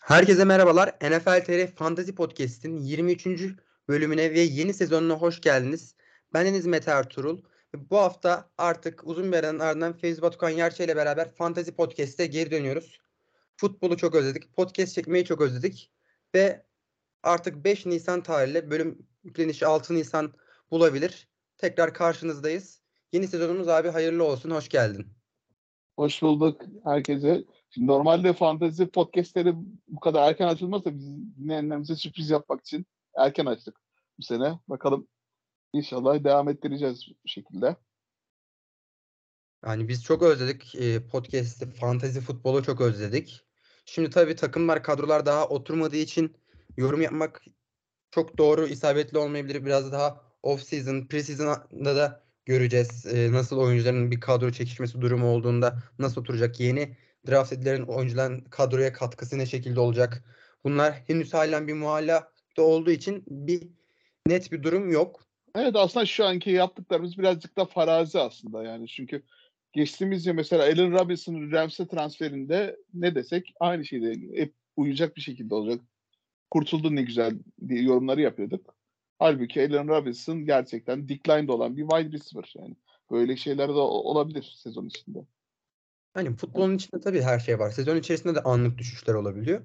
Herkese merhabalar. NFL TR Fantasy Podcast'in 23. bölümüne ve yeni sezonuna hoş geldiniz. Ben Deniz Mete Ertuğrul. Bu hafta artık uzun bir aranın ardından Fevzi Batukan Yerçe ile beraber Fantasy Podcast'e geri dönüyoruz. Futbolu çok özledik. Podcast çekmeyi çok özledik. Ve artık 5 Nisan tarihli bölüm yüklenişi 6 Nisan bulabilir. Tekrar karşınızdayız. Yeni sezonumuz abi hayırlı olsun. Hoş geldin. Hoş bulduk herkese. Şimdi normalde fantezi podcastleri bu kadar erken açılmazsa biz dinleyenlerimize sürpriz yapmak için erken açtık bu sene. Bakalım inşallah devam ettireceğiz bu şekilde. Yani biz çok özledik e, podcast'i, fantezi futbolu çok özledik. Şimdi tabii takımlar, kadrolar daha oturmadığı için yorum yapmak çok doğru, isabetli olmayabilir. Biraz daha off season, pre-season'da da göreceğiz. E, nasıl oyuncuların bir kadro çekişmesi durumu olduğunda nasıl oturacak, yeni draft edilen oyuncuların kadroya katkısı ne şekilde olacak? Bunlar henüz halen bir muhalla olduğu için bir net bir durum yok. Evet aslında şu anki yaptıklarımız birazcık da farazi aslında yani çünkü geçtiğimiz yıl mesela Allen Robinson'ın Rams'e transferinde ne desek aynı şeyde hep uyacak bir şekilde olacak. Kurtuldu ne güzel diye yorumları yapıyorduk. Halbuki Allen Robinson gerçekten decline'de olan bir wide receiver yani. Böyle şeyler de olabilir sezon içinde. Hani futbolun içinde tabii her şey var. Sezon içerisinde de anlık düşüşler olabiliyor.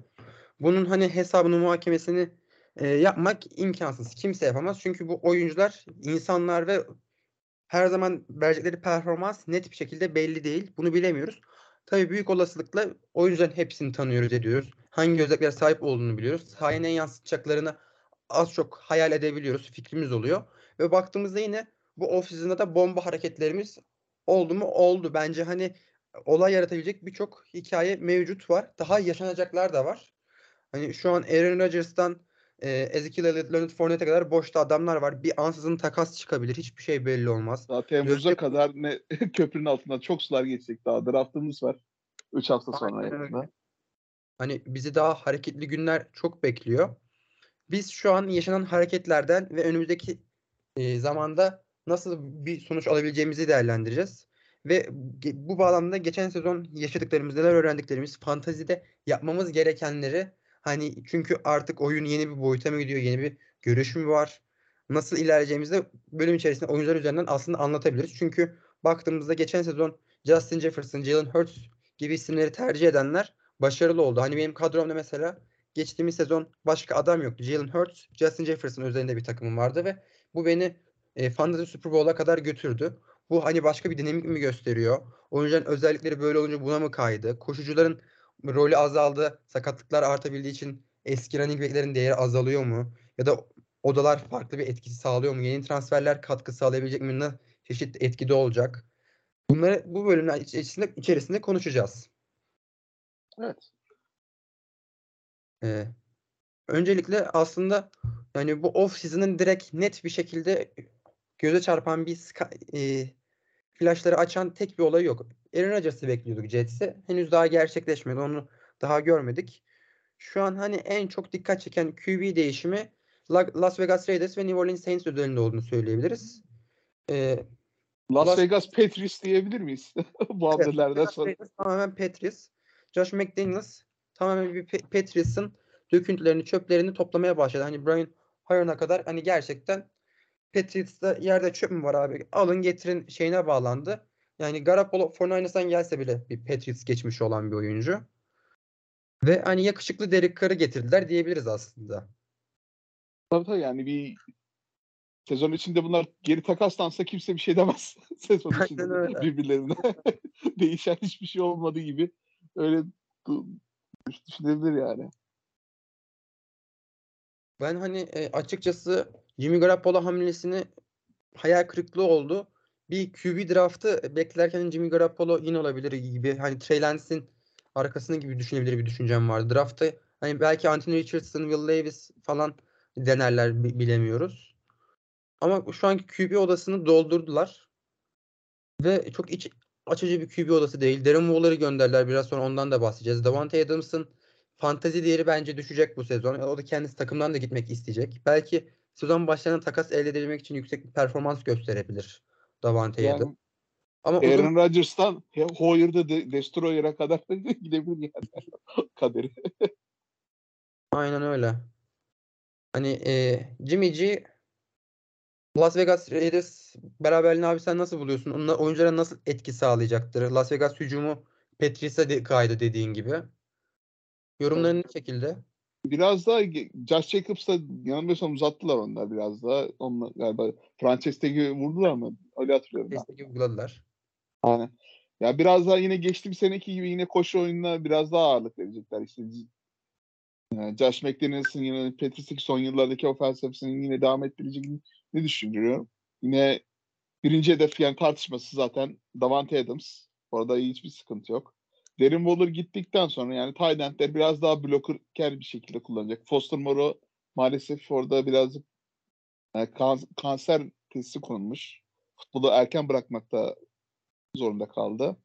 Bunun hani hesabını muhakemesini e, yapmak imkansız. Kimse yapamaz. Çünkü bu oyuncular insanlar ve her zaman verecekleri performans net bir şekilde belli değil. Bunu bilemiyoruz. Tabii büyük olasılıkla oyuncuların hepsini tanıyoruz ediyoruz. Hangi özelliklere sahip olduğunu biliyoruz. Sahaya ne yansıtacaklarını az çok hayal edebiliyoruz. Fikrimiz oluyor. Ve baktığımızda yine bu off da bomba hareketlerimiz oldu mu? Oldu. Bence hani olay yaratabilecek birçok hikaye mevcut var. Daha yaşanacaklar da var. Hani şu an Aaron Rodgers'tan e, Ezekiel Elliott, Leonard Fournette'e kadar boşta adamlar var. Bir ansızın takas çıkabilir. Hiçbir şey belli olmaz. Daha Temmuz'a Gözde... kadar ne köprünün altından çok sular geçecek daha. Draftımız var. 3 hafta sonra yakında. Hani bizi daha hareketli günler çok bekliyor. Biz şu an yaşanan hareketlerden ve önümüzdeki e, zamanda nasıl bir sonuç alabileceğimizi değerlendireceğiz. Ve bu bağlamda geçen sezon yaşadıklarımız, neler öğrendiklerimiz, fantazide yapmamız gerekenleri hani çünkü artık oyun yeni bir boyuta mı gidiyor, yeni bir görüş mü var? Nasıl ilerleyeceğimizi de bölüm içerisinde oyuncular üzerinden aslında anlatabiliriz. Çünkü baktığımızda geçen sezon Justin Jefferson, Jalen Hurts gibi isimleri tercih edenler başarılı oldu. Hani benim kadromda mesela geçtiğimiz sezon başka adam yoktu. Jalen Hurts, Justin Jefferson üzerinde bir takımım vardı ve bu beni e, Fantasy Super Bowl'a kadar götürdü. Bu hani başka bir dinamik mi gösteriyor? Oyuncuların özellikleri böyle olunca buna mı kaydı? Koşucuların rolü azaldı. Sakatlıklar artabildiği için eski running back'lerin değeri azalıyor mu? Ya da odalar farklı bir etkisi sağlıyor mu? Yeni transferler katkı sağlayabilecek mi? Ne çeşit etkide olacak? Bunları bu bölümler içerisinde, içerisinde konuşacağız. Evet. Ee, öncelikle aslında yani bu off season'ın direkt net bir şekilde göze çarpan bir e, flashları açan tek bir olay yok. Aaron Rodgers'ı bekliyorduk Jets'e. Henüz daha gerçekleşmedi. Onu daha görmedik. Şu an hani en çok dikkat çeken QB değişimi Las Vegas Raiders ve New Orleans Saints özelinde olduğunu söyleyebiliriz. Ee, Las, Las Vegas Patriots diyebilir miyiz? Bu hamlelerden evet, sonra. Raiders tamamen Patriots. Josh McDaniels tamamen bir Patriots'ın döküntülerini, çöplerini toplamaya başladı. Hani Brian Hoyer'ına kadar hani gerçekten Patriots'ta yerde çöp mü var abi? Alın getirin şeyine bağlandı. Yani Garoppolo 49ers'dan gelse bile bir Patriots geçmiş olan bir oyuncu. Ve hani yakışıklı Derek Carr'ı getirdiler diyebiliriz aslında. Tabii tabii yani bir sezon içinde bunlar geri takaslansa kimse bir şey demez. sezon içinde öyle. birbirlerine. Değişen hiçbir şey olmadığı gibi öyle düşünebilir yani. Ben hani e, açıkçası Jimmy Garoppolo hamlesini hayal kırıklığı oldu. Bir QB draftı beklerken Jimmy Garoppolo yine olabilir gibi. Hani Trey Lance'in arkasında gibi düşünebilir bir düşüncem vardı. Draftta hani belki Anthony Richardson, Will Davis falan denerler bilemiyoruz. Ama şu anki QB odasını doldurdular. Ve çok iç açıcı bir QB odası değil. Darren Waller'ı gönderdiler. Biraz sonra ondan da bahsedeceğiz. Davante Adams'ın fantazi değeri bence düşecek bu sezon. O da kendisi takımdan da gitmek isteyecek. Belki sezon başlarında takas elde edebilmek için yüksek bir performans gösterebilir Davante yani. Ama Aaron uzun... Rodgers'tan Hoyer'da de, Destroyer'a kadar gidebilir yani kaderi. Aynen öyle. Hani e, Jimmy G Las Vegas Raiders beraberliğini abi sen nasıl buluyorsun? Onlar oyunculara nasıl etki sağlayacaktır? Las Vegas hücumu Patrice'e de kaydı dediğin gibi. Yorumların ne şekilde? Biraz daha Josh Jacobs'la yanılmıyorsam uzattılar onlar biraz daha. Onlar galiba tag'i vurdular mı? Öyle hatırlıyorum. Destek uyguladılar. Aynen. Ya biraz daha yine geçtiğim seneki gibi yine koşu oyununa biraz daha ağırlık verecekler. İşte yani Josh McDaniels'ın yine Patrice'in son yıllardaki ofensifini yine devam ettirecek ne düşünüyorum. Yine birinci hedef yani tartışması zaten Davante Adams. Orada hiçbir sıkıntı yok. Derin Waller gittikten sonra yani tight endler biraz daha bloker bir şekilde kullanacak. Foster Moreau maalesef orada birazcık yani kan- kanser testi konulmuş. Futbolu erken bırakmakta zorunda kaldı.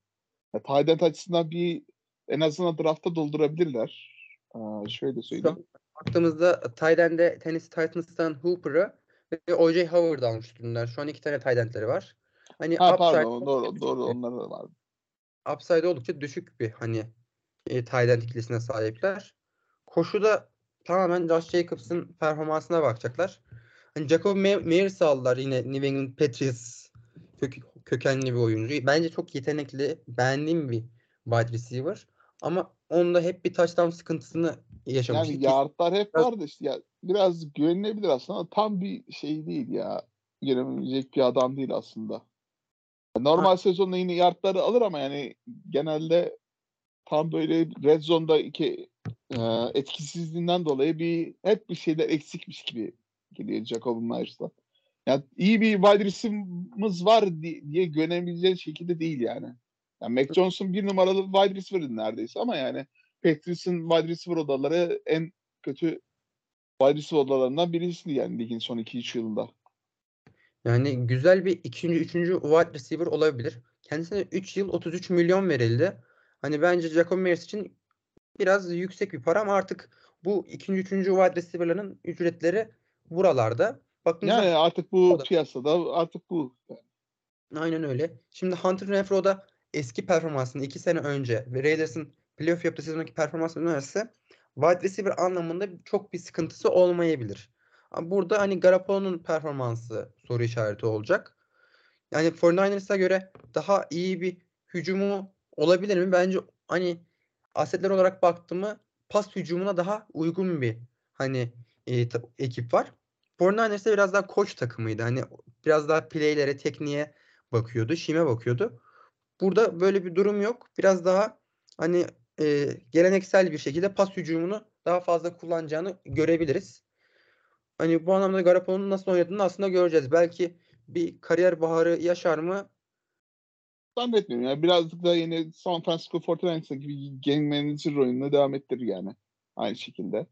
Ya, tight end açısından bir en azından draftta doldurabilirler. Aa, şöyle söyleyeyim. baktığımızda tight end'e Tennessee Titans'tan Hooper'ı ve O.J. Howard'ı almış durumdalar. Şu an iki tane tight end'leri var. Hani Ha upside pardon doğru doğru bir- onlar da var. Upside oldukça düşük bir hani e, tight end ikilisine sahipler. Koşuda tamamen Josh Jacobs'ın performansına bakacaklar. Hani Jacob Me- Meyers aldılar yine New England Patriots kök- kökenli bir oyuncu. Bence çok yetenekli, beğendiğim bir wide receiver. Ama onda hep bir touchdown sıkıntısını yaşamış. Yani yardlar hep biraz- vardı işte ya biraz güvenilebilir aslında ama tam bir şey değil ya. Güvenebilecek bir adam değil aslında. Normal sezonda yine yardları alır ama yani genelde tam böyle red zone'daki e, etkisizliğinden dolayı bir hep bir şeyler eksikmiş gibi geliyor Jacob Myers'la. Yani iyi bir wide receiver'ımız var di- diye güvenebileceği şekilde değil yani. yani Mac Johnson bir numaralı wide receiver'dı neredeyse ama yani Patriots'ın wide receiver odaları en kötü wide receiver odalarından birisiydi yani ligin son 2-3 yılında. Yani güzel bir ikinci, üçüncü wide receiver olabilir. Kendisine 3 yıl 33 milyon verildi. Hani bence Jacob Meyers için biraz yüksek bir para ama artık bu ikinci, üçüncü wide receiver'ların ücretleri buralarda. Baktığınızda Yani artık bu O da- piyasada artık bu. aynen öyle. Şimdi Hunter Renfro da eski performansını 2 sene önce ve Raiders'ın playoff yaptığı sezondaki performansını önerse wide receiver anlamında çok bir sıkıntısı olmayabilir. Burada hani Garoppolo'nun performansı soru işareti olacak. Yani 49ers'a göre daha iyi bir hücumu olabilir mi? Bence hani asetler olarak baktığımı pas hücumuna daha uygun bir hani e, ekip var. 49ers'te biraz daha koç takımıydı. Hani biraz daha playlere, tekniğe bakıyordu, şime bakıyordu. Burada böyle bir durum yok. Biraz daha hani e, geleneksel bir şekilde pas hücumunu daha fazla kullanacağını görebiliriz. Hani bu anlamda Garoppolo'nun nasıl oynadığını aslında göreceğiz. Belki bir kariyer baharı yaşar mı? Zannetmiyorum. Yani birazcık da yine San Francisco 49ers gibi game manager oyununa devam ettirir yani. Aynı şekilde.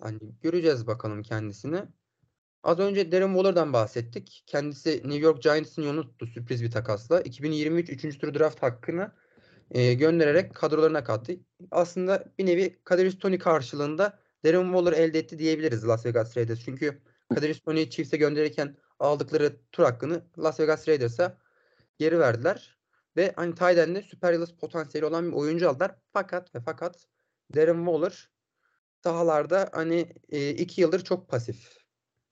Hani göreceğiz bakalım kendisini. Az önce Darren Waller'dan bahsettik. Kendisi New York Giants'ın yolunu tuttu sürpriz bir takasla. 2023 3. tur draft hakkını e, göndererek kadrolarına kattı. Aslında bir nevi Kadarius Toney karşılığında Darren Waller elde etti diyebiliriz Las Vegas Raiders. Çünkü Kadarius Toney'i Chiefs'e gönderirken aldıkları tur hakkını Las Vegas Raiders'a geri verdiler. Ve hani tight end'de süper yıldız potansiyeli olan bir oyuncu aldılar. Fakat ve fakat Darren Waller sahalarda hani e, iki yıldır çok pasif.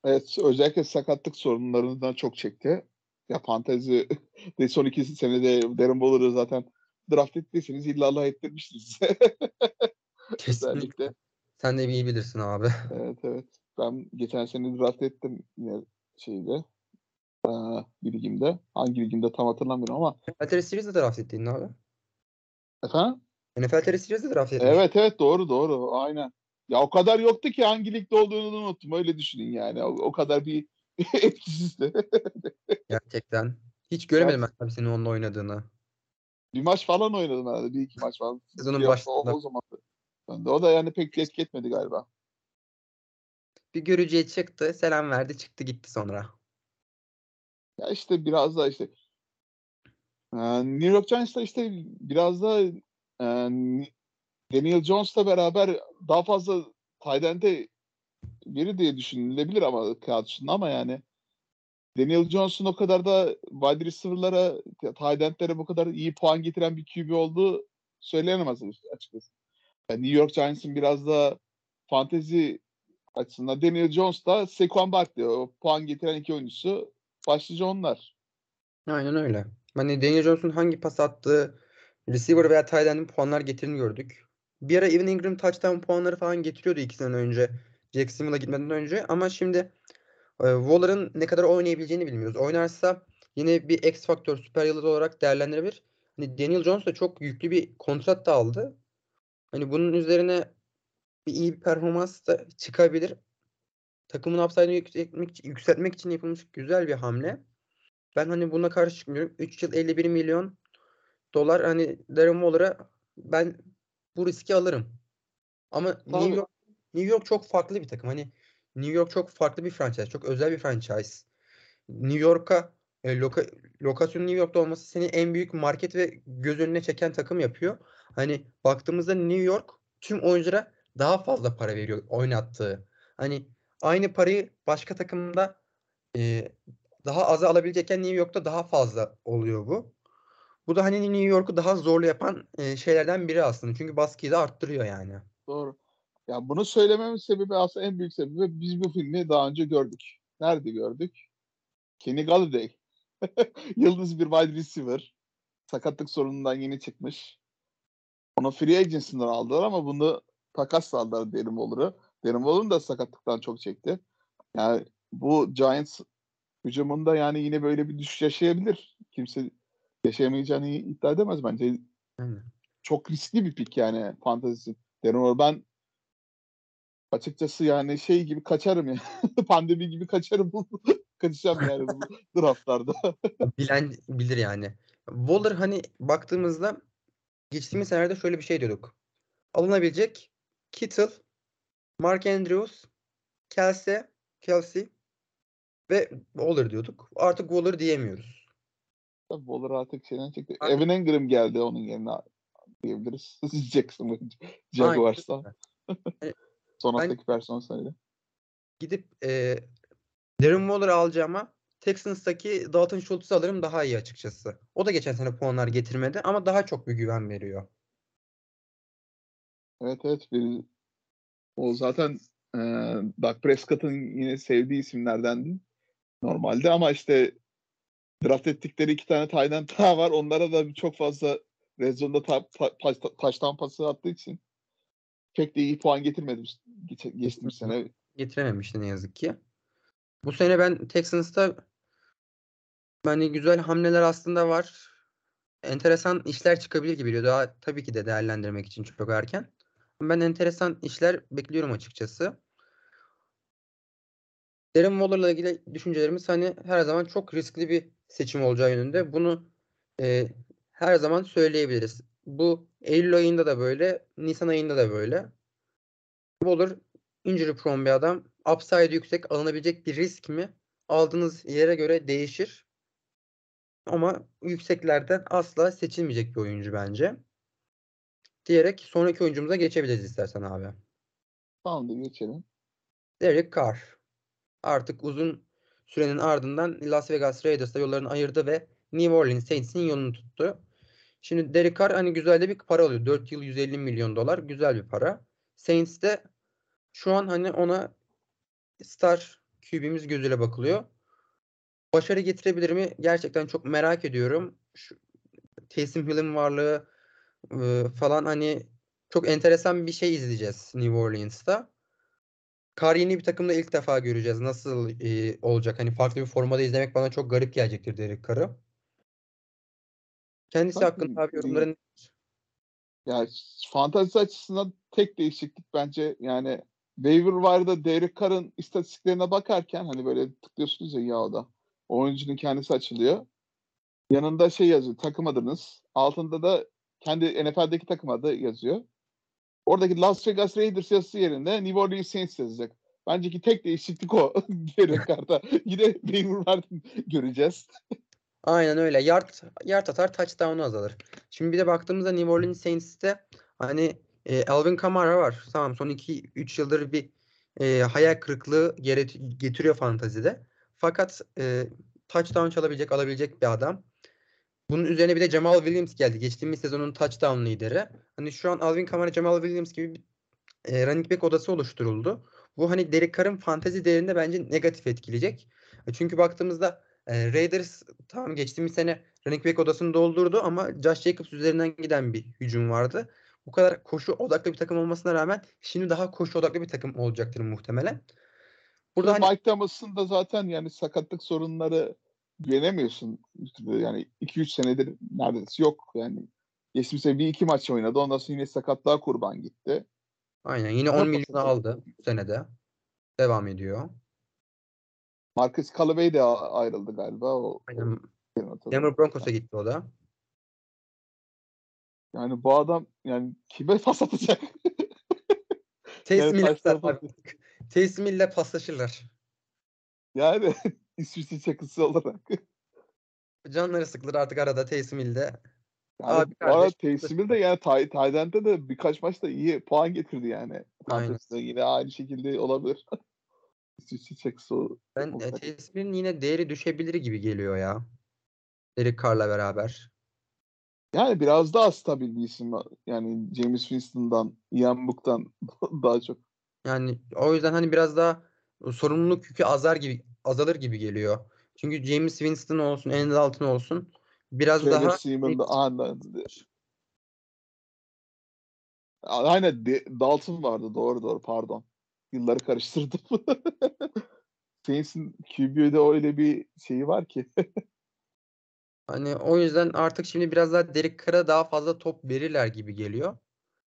Evet özellikle sakatlık sorunlarından çok çekti. Ya fantezi de son iki senede Darren Waller'ı zaten draft ettiyseniz illallah ettirmiştiniz. Kesinlikle. Sen de iyi bilirsin abi. Evet evet. Ben geçen sene draft ettim yine şeyde. Ee, bir ligimde. Hangi ligimde tam hatırlamıyorum ama. NFL TR Series'de draft ettiğin abi. Efendim? NFL TR Series'de draft etmiş. Evet evet doğru doğru aynen. Ya o kadar yoktu ki hangi ligde olduğunu unuttum. Öyle düşünün yani. O, o kadar bir etkisizdi. Gerçekten. Hiç göremedim ben tabii senin onunla oynadığını. bir maç falan oynadım herhalde. Bir iki maç falan. Sezonun başında. O, o zaman. O da yani pek etki etmedi galiba. Bir görücüye çıktı, selam verdi, çıktı gitti sonra. Ya işte biraz da işte New York Giants'ta işte biraz da Daniel Jones'la beraber daha fazla tight end'e biri diye düşünülebilir ama kağıt üstünde ama yani Daniel Jones'un o kadar da wide receiver'lara, tight bu kadar iyi puan getiren bir QB olduğu söylenemez açıkçası. Yani New York Giants'ın biraz da fantezi açısından Daniel Jones da Saquon Barkley o puan getiren iki oyuncusu başlıca onlar. Aynen öyle. Hani Daniel Jones'un hangi pas attığı receiver veya tight end'in puanlar getirdiğini gördük. Bir ara Evan Ingram touchdown puanları falan getiriyordu iki sene önce. Jacksonville'a gitmeden önce ama şimdi e, Waller'ın ne kadar oynayabileceğini bilmiyoruz. Oynarsa yine bir X faktör süper yıldız olarak değerlendirebilir. Hani Daniel Jones da çok yüklü bir kontrat da aldı. Hani bunun üzerine bir iyi bir performans da çıkabilir. Takımın upside'ını yükseltmek, yükseltmek için yapılmış güzel bir hamle. Ben hani buna karşı çıkmıyorum. 3 yıl 51 milyon dolar hani Darren Waller'a ben bu riski alırım. Ama New Tabii. York New York çok farklı bir takım. Hani New York çok farklı bir franchise. Çok özel bir franchise. New York'a e, loka, lokasyonun New York'ta olması seni en büyük market ve göz önüne çeken takım yapıyor. Hani baktığımızda New York tüm oyunculara daha fazla para veriyor oynattığı. Hani aynı parayı başka takımda e, daha aza alabilecekken New York'ta daha fazla oluyor bu. Bu da hani New York'u daha zorlu yapan e, şeylerden biri aslında. Çünkü baskıyı da arttırıyor yani. Doğru. Ya bunu söylememin sebebi aslında en büyük sebebi biz bu filmi daha önce gördük. Nerede gördük? Kenny Galladay. Yıldız bir wide receiver. Sakatlık sorunundan yeni çıkmış. Onu free agency'den aldılar ama bunu takas aldılar Darren Waller'ı. Darren Waller'ın da sakatlıktan çok çekti. Yani bu Giants hücumunda yani yine böyle bir düşüş yaşayabilir. Kimse yaşayamayacağını iddia edemez bence. Çok riskli bir pik yani fantezisi. Darren Waller ben açıkçası yani şey gibi kaçarım ya. Pandemi gibi kaçarım. Kaçacağım yani bu draftlarda. Bilen bilir yani. Waller hani baktığımızda geçtiğimiz senelerde şöyle bir şey diyorduk. Alınabilecek Kittle, Mark Andrews, Kelsey, Kelsey ve Waller diyorduk. Artık Waller diyemiyoruz. Tabii Waller artık şeyden çekti. Aynen. Evan Engram geldi onun yerine diyebiliriz. Jackson Jaguars'ta. Hani Son haftaki personel Gidip e, Darren Waller alacağıma Texans'taki Dalton Schultz'u alırım daha iyi açıkçası. O da geçen sene puanlar getirmedi ama daha çok bir güven veriyor. Evet evet. Bir, o zaten e, Dak Prescott'ın yine sevdiği isimlerdendi normalde ama işte draft ettikleri iki tane tayden daha var. Onlara da çok fazla red zone'da ta, ta, taş, taştan pası attığı için pek de iyi puan getirmedi geç, geçtiğimiz sene. Getirememişti ne yazık ki. Bu sene ben Texans'ta hani güzel hamleler aslında var. Enteresan işler çıkabilir gibi geliyor. Daha tabii ki de değerlendirmek için çok erken. Ben enteresan işler bekliyorum açıkçası. Darren Waller'la ilgili düşüncelerimiz hani her zaman çok riskli bir seçim olacağı yönünde. Bunu e, her zaman söyleyebiliriz. Bu Eylül ayında da böyle, Nisan ayında da böyle. Waller injury prone bir adam. Upside yüksek alınabilecek bir risk mi? Aldığınız yere göre değişir. Ama yükseklerden asla seçilmeyecek bir oyuncu bence. Diyerek sonraki oyuncumuza geçebiliriz istersen abi. Tamam da geçelim. Derek Carr. Artık uzun sürenin ardından Las Vegas Raiders'la yollarını ayırdı ve New Orleans Saints'in yolunu tuttu. Şimdi Derek Carr hani güzel de bir para alıyor. 4 yıl 150 milyon dolar. Güzel bir para. Saints de şu an hani ona star QB'miz gözüyle bakılıyor. Başarı getirebilir mi? Gerçekten çok merak ediyorum. Şu, Taysom Hill'in varlığı e, falan hani çok enteresan bir şey izleyeceğiz New Orleans'ta. Carr yeni bir takımda ilk defa göreceğiz. Nasıl e, olacak? Hani farklı bir formada izlemek bana çok garip gelecektir Derek Carr'ı. Kendisi Tabii, hakkında abi yorumların Yani fantezi açısından tek değişiklik bence yani waiver wire'da Derek Carr'ın istatistiklerine bakarken hani böyle tıklıyorsunuz ya yağda. Oyuncunun kendisi açılıyor. Yanında şey yazıyor takım adınız. Altında da kendi NFL'deki takım adı yazıyor. Oradaki Las Vegas Raiders yazısı yerine New Orleans Saints yazacak. Bence ki tek değişiklik o Derek Carr'da. Yine waiver wire'da göreceğiz. Aynen öyle. Yard, yard atar touchdown'u azalır. Şimdi bir de baktığımızda New Orleans Saints'te hani e, Alvin Kamara var. Tamam son 2-3 yıldır bir e, hayal kırıklığı getiriyor fantazide. Fakat e, touchdown çalabilecek, alabilecek bir adam. Bunun üzerine bir de Jamal Williams geldi. Geçtiğimiz sezonun touchdown lideri. Hani şu an Alvin Kamara, Jamal Williams gibi bir e, running back odası oluşturuldu. Bu hani Derek Carr'ın fantezi değerinde bence negatif etkileyecek. E, Çünkü baktığımızda e, Raiders tamam geçtiğimiz sene running back odasını doldurdu ama Josh Jacobs üzerinden giden bir hücum vardı. Bu kadar koşu odaklı bir takım olmasına rağmen şimdi daha koşu odaklı bir takım olacaktır muhtemelen. Burada hani Mike Thomas'ın da zaten yani sakatlık sorunları güvenemiyorsun. Yani 2-3 senedir neredeyse yok. Yani geçmiş sene bir iki maç oynadı. Ondan sonra yine sakatlığa kurban gitti. aynen yine Ama 10 milyonu aldı bu senede. Devam ediyor. Marcus Callaway de ayrıldı galiba. O, Aynen. o- Denver Broncos'a gitti o da. Yani bu adam yani kime pas atacak? Taysom Yani Hill'le paslaşırlar. yani İsviçre çakısı olarak. Canları sıkılır artık arada Taysom Hill'de. Yani Abi arada Taysom de yani Tay Tayden'de de birkaç maçta iyi puan getirdi yani. Aynen. Yine aynı şekilde olabilir. İsviçre çakısı Ben e, yine değeri düşebilir gibi geliyor ya. Derek Carr'la beraber. Yani biraz daha stabil bir isim. Yani James Winston'dan, Ian Book'tan daha çok. Yani o yüzden hani biraz daha sorumluluk yükü azar gibi azalır gibi geliyor. Çünkü James Winston olsun, Andy Dalton olsun biraz Trevor daha Seaman da aynen. Aynen Dalton vardı doğru doğru pardon. Yılları karıştırdım. Saints'in QB'de öyle bir şeyi var ki. hani o yüzden artık şimdi biraz daha Derek Carr'a daha fazla top verirler gibi geliyor.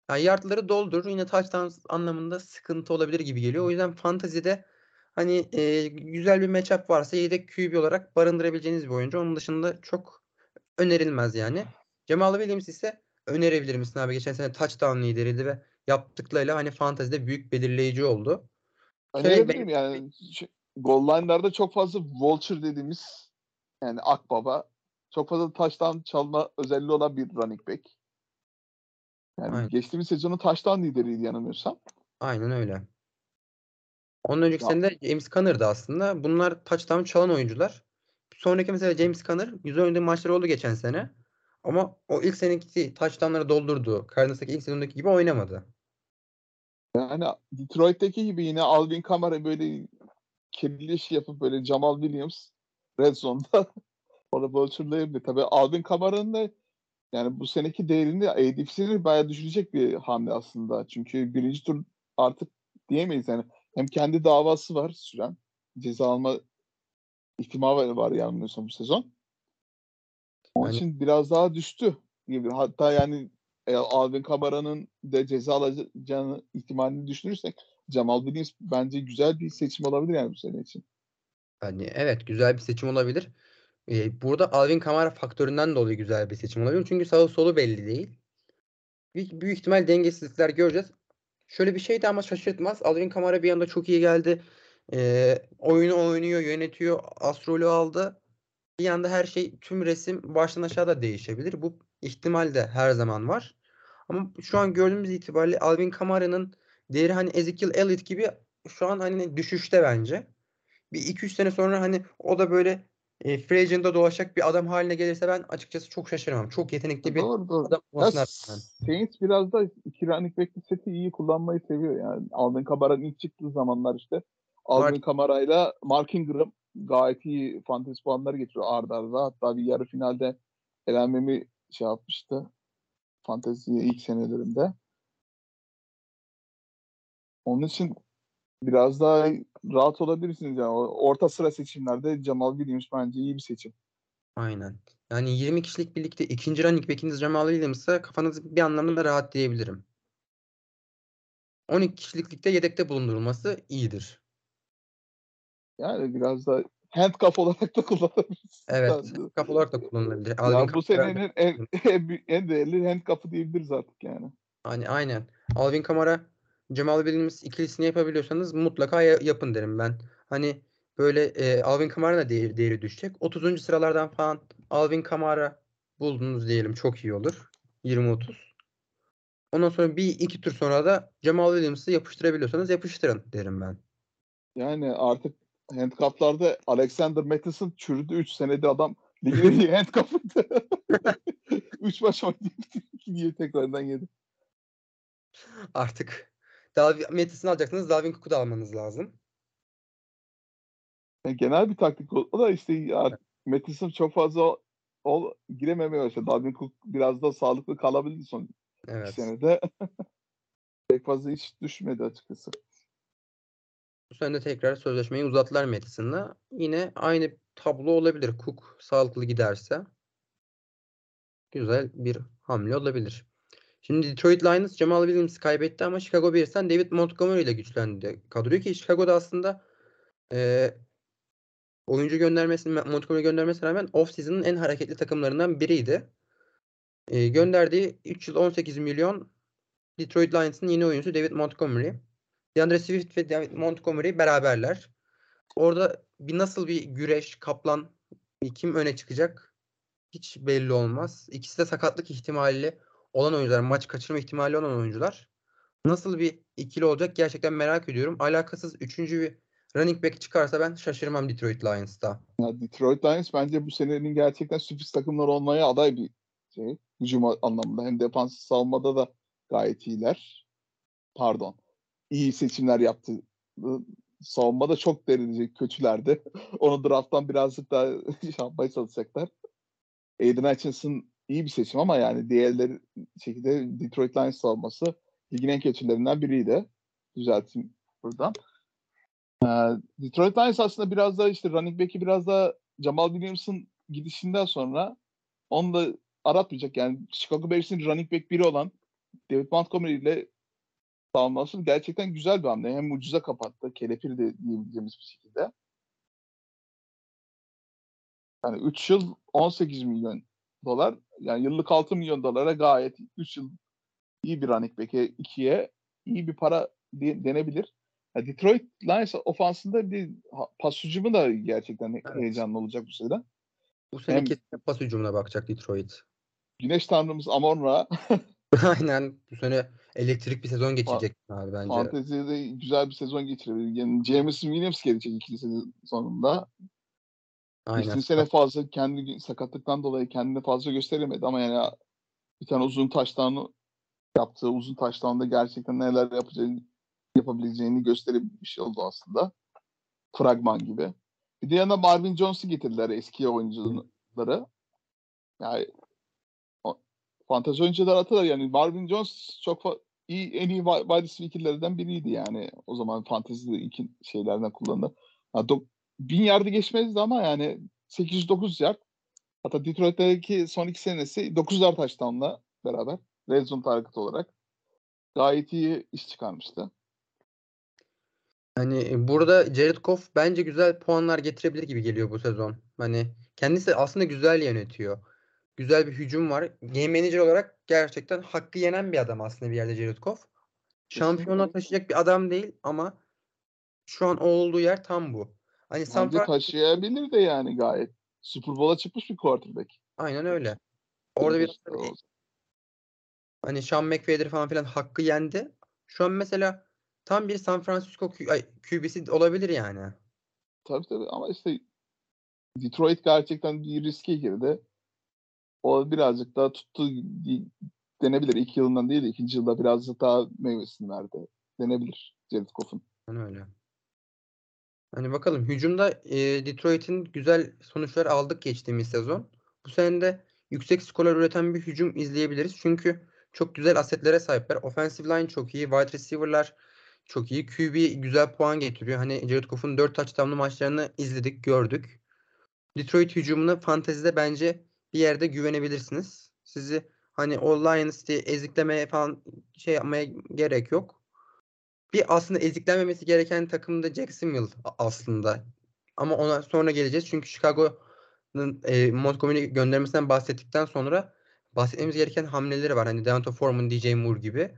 Yani yardları doldurur. Yine touchdown anlamında sıkıntı olabilir gibi geliyor. O yüzden fantazide hani e, güzel bir matchup varsa yedek QB olarak barındırabileceğiniz bir oyuncu. Onun dışında çok önerilmez yani. Jamal Williams ise önerebilir misin abi? Geçen sene touchdown lideriydi ve yaptıklarıyla hani fantazide büyük belirleyici oldu. Önerebilirim ben- yani. Goal line'larda çok fazla vulture dediğimiz yani akbaba çok fazla taştan çalma özelliği olan bir running back. Yani Aynen. geçtiğimiz sezonun taştan lideriydi yanılmıyorsam. Aynen öyle. Onun önceki Ya- sene de James Conner'dı aslında. Bunlar touchdown çalan oyuncular. Sonraki mesela James Conner güzel oynadığı maçlar oldu geçen sene. Ama o ilk seneki touchdownları doldurdu. Cardinals'taki ilk sezondaki gibi oynamadı. Yani Detroit'teki gibi yine Alvin Kamara böyle kirliş yapıp böyle Jamal Williams Red Zone'da onu vulture'layabilir. Tabii Alvin Kamara'nın da yani bu seneki değerini ADP'sini bayağı düşürecek bir hamle aslında. Çünkü birinci tur artık diyemeyiz yani. Hem kendi davası var süren. Ceza alma ihtimali var yanılmıyorsam bu sezon. Onun Yani- için biraz daha düştü gibi. Hatta yani e, Alvin Kamara'nın da ceza alacağını ihtimalini düşünürsek Jamal Williams bence güzel bir seçim olabilir yani bu sene için. Yani evet güzel bir seçim olabilir. Burada Alvin Kamara faktöründen dolayı güzel bir seçim olabilir. Çünkü sağı solu belli değil. Büyük, ihtimal dengesizlikler göreceğiz. Şöyle bir şey de ama şaşırtmaz. Alvin Kamara bir anda çok iyi geldi. Ee, oyunu oynuyor, yönetiyor. Astrolü aldı. Bir anda her şey, tüm resim baştan aşağıda değişebilir. Bu ihtimal de her zaman var. Ama şu an gördüğümüz itibariyle Alvin Kamara'nın değeri hani Ezekiel Elliott gibi şu an hani düşüşte bence. Bir 2-3 sene sonra hani o da böyle e, free agent'da dolaşacak bir adam haline gelirse ben açıkçası çok şaşırmam. Çok yetenekli bir Doğru doğru. adam olmasına rağmen. Saints biraz da iki running back'li seti iyi kullanmayı seviyor yani. Alvin Kamara'nın ilk çıktığı zamanlar işte Alvin Mark- Kamara'yla Mark Ingram gayet iyi fantezi puanları getiriyor arda arda. Hatta bir yarı finalde elenmemi şey yapmıştı. Fantezi ilk senelerinde. Onun için biraz daha rahat olabilirsiniz yani. Orta sıra seçimlerde Jamal Williams bence iyi bir seçim. Aynen. Yani 20 kişilik birlikte ikinci running back'iniz Jamal Williams'a kafanız bir anlamda rahat diyebilirim. 12 kişilik ligde yedekte bulundurulması iyidir. Yani biraz da handcuff olarak da kullanabilirsiniz. Evet. Kap olarak da kullanılabilir. Ya Alvin bu senenin en, en, en değerli handcuff'ı diyebiliriz artık yani. Hani aynen. Alvin Kamara, Jamal Williams ikilisini yapabiliyorsanız mutlaka ya- yapın derim ben. Hani böyle e, Alvin Kamara'nın değeri, değeri düşecek. 30. sıralardan falan Alvin Kamara buldunuz diyelim çok iyi olur. 20-30. Ondan sonra bir iki tur sonra da Jamal Williams'ı yapıştırabiliyorsanız yapıştırın derim ben. Yani artık handcuff'larda Alexander Mattison çürüdü 3 senede adam ligin en handcuff'ıydı. 3 maç oynayıp diye tekrardan yedi. Artık Dalvin Mattison'ı alacaksınız. Dalvin Cook'u da almanız lazım. Yani genel bir taktik o da işte ya Mattison çok fazla ol, girememeye başladı. Dalvin Cook biraz da sağlıklı kalabildi son Evet. senede. Pek fazla hiç düşmedi açıkçası. Bu sene de tekrar sözleşmeyi uzattılar Mattison'la. Yine aynı tablo olabilir. Cook sağlıklı giderse. Güzel bir hamle olabilir. Şimdi Detroit Lions Jamal Williams'ı kaybetti ama Chicago Bears'ten David Montgomery ile güçlendi kadroyu ki Chicago'da aslında eee, oyuncu göndermesine Montgomery göndermesine rağmen off-season'ın en hareketli takımlarından biriydi. Eee, gönderdiği 3 yıl 18 milyon Detroit Lions'ın yeni oyuncusu David Montgomery. DeAndre Swift ve David Montgomery beraberler. Orada bir nasıl bir güreş, kaplan kim öne çıkacak hiç belli olmaz. İkisi de sakatlık ihtimali olan oyuncular, maç kaçırma ihtimali olan oyuncular. Nasıl bir ikili olacak gerçekten merak ediyorum. Alakasız üçüncü bir running back çıkarsa ben şaşırmam Detroit Lions'ta. Ya Detroit Lions bence bu senenin gerçekten sürpriz takımlar olmaya aday bir şey. Hücum anlamında hem defans savunmada da gayet iyiler. Pardon. İyi seçimler yaptı. Savunmada çok derece kötülerdi. Onu drafttan birazcık daha şey yapmaya çalışacaklar. Aiden Hutchinson iyi bir seçim ama yani diğerleri şekilde Detroit Lions savunması ligin en kötülerinden biriydi. Düzelteyim buradan. Ee, Detroit Lions aslında biraz da işte running back'i biraz da Jamal Williams'ın gidişinden sonra onu da aratmayacak. Yani Chicago Bears'in running back biri olan David Montgomery ile savunması gerçekten güzel bir hamle. Hem ucuza kapattı. Kelepir de diyebileceğimiz bir şekilde. Yani 3 yıl 18 milyon dolar. Yani yıllık 6 milyon dolara gayet 3 yıl iyi bir running back'e 2'ye iyi bir para de- denebilir. Ya Detroit Lions ofansında bir pas hücumu da gerçekten Evet. heyecanlı olacak bu sene. Bu sene Hem- kesin pas hücumuna bakacak Detroit. Güneş tanrımız Amon-Ra Aynen bu sene elektrik bir sezon geçecek abi bence. Fantezi'de güzel bir sezon geçirebilir. Yani Jameson Williams gelecek ikinci sezon sonunda. Aynen. Sene fazla kendi sakatlıktan dolayı kendini fazla gösteremedi ama yani bir tane uzun taştan yaptığı uzun taştan da gerçekten neler yapacağını yapabileceğini göstermiş oldu aslında. Fragman gibi. Bir de yanına Marvin Jones'u getirdiler eski oyuncuları. Yani fantezi oyuncular atılar yani Marvin Jones çok fa- iyi en iyi wi- wide receiver'lerden biriydi yani. O zaman fantezide iki şeylerden kullanıldı. Ha, dok- bin yardı geçmezdi ama yani 809 yard. Hatta Detroit'teki son iki senesi 9 yard touchdown'la beraber red zone target olarak gayet iyi iş çıkarmıştı. Hani burada Jared Goff bence güzel puanlar getirebilir gibi geliyor bu sezon. Hani kendisi aslında güzel yönetiyor. Güzel bir hücum var. Game manager olarak gerçekten hakkı yenen bir adam aslında bir yerde Jared Goff. Şampiyona taşıyacak bir adam değil ama şu an olduğu yer tam bu. Hani San Bence Fran taşıyabilir de yani gayet. Super Bowl'a çıkmış bir quarterback. aynen öyle. Orada bir İşte o- hani Sean McVay'dir falan filan hakkı yendi. Şu an mesela tam bir San Francisco Q- ay, QB'si olabilir yani. Tabii tabii ama işte Detroit gerçekten bir riske girdi. O birazcık daha tuttu denebilir. İlk yılından değil de ikinci yılda birazcık daha meyvesini verdi. Denebilir Jared Goff'un. Öyle. Hani bakalım hücumda e, Detroit'in güzel sonuçlar aldık geçtiğimiz sezon. Bu sene de yüksek skorlar üreten bir hücum izleyebiliriz. Çünkü çok güzel asetlere sahipler. Offensive line çok iyi. Wide receiver'lar çok iyi. QB güzel puan getiriyor. Hani Jared Goff'un 4 touchdown'lu maçlarını izledik, gördük. Detroit hücumuna fantezide bence bir yerde güvenebilirsiniz. Sizi hani o Lions diye eziklemeye falan şey yapmaya gerek yok. Bir aslında eziklenmemesi gereken takım da Jacksonville aslında. Ama ona sonra geleceğiz. Çünkü Chicago'nun e, Montgomery göndermesinden bahsettikten sonra bahsetmemiz gereken hamleleri var. Hani Devonta Foreman, DJ Moore gibi.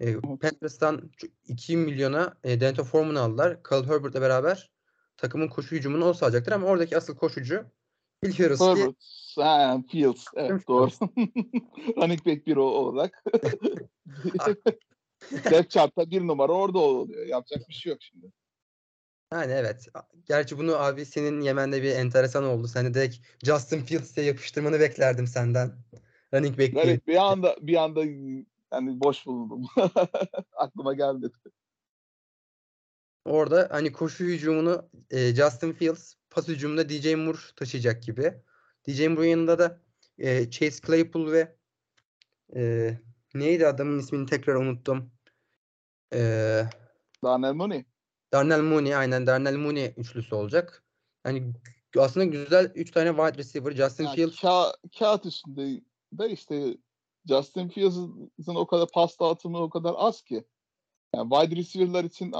E, Panthers'tan 2 milyona e, Devonta Foreman'ı aldılar. Khalil Herbert'le beraber takımın koşu hücumunu o sağlayacaktır. Ama oradaki asıl koşucu biliyoruz ki Herbert, ha, Fields. Evet doğru. Running back bir olarak. Depth chart'ta bir numara orada oluyor. Yapacak bir şey yok şimdi. Yani evet. Gerçi bunu abi senin Yemen'de bir enteresan oldu. Sen de direkt Justin Fields diye yapıştırmanı beklerdim senden. Running back. Evet bir anda bir anda yani boş bulundum. Aklıma gelmedi. Orada hani koşu hücumunu e, Justin Fields, pas hücumunda DJ Moore taşıyacak gibi. DJ Moore'un yanında da e, Chase Claypool ve e, neydi adamın ismini tekrar unuttum. E, Darnell Mooney. Darnell Mooney aynen Darnell Mooney üçlüsü olacak. Yani aslında güzel 3 tane wide receiver Justin Yani Fields ka- kağıt üstünde de işte Justin Fields'ın o kadar pas dağıtımı o kadar az ki. Yani wide receiver'lar için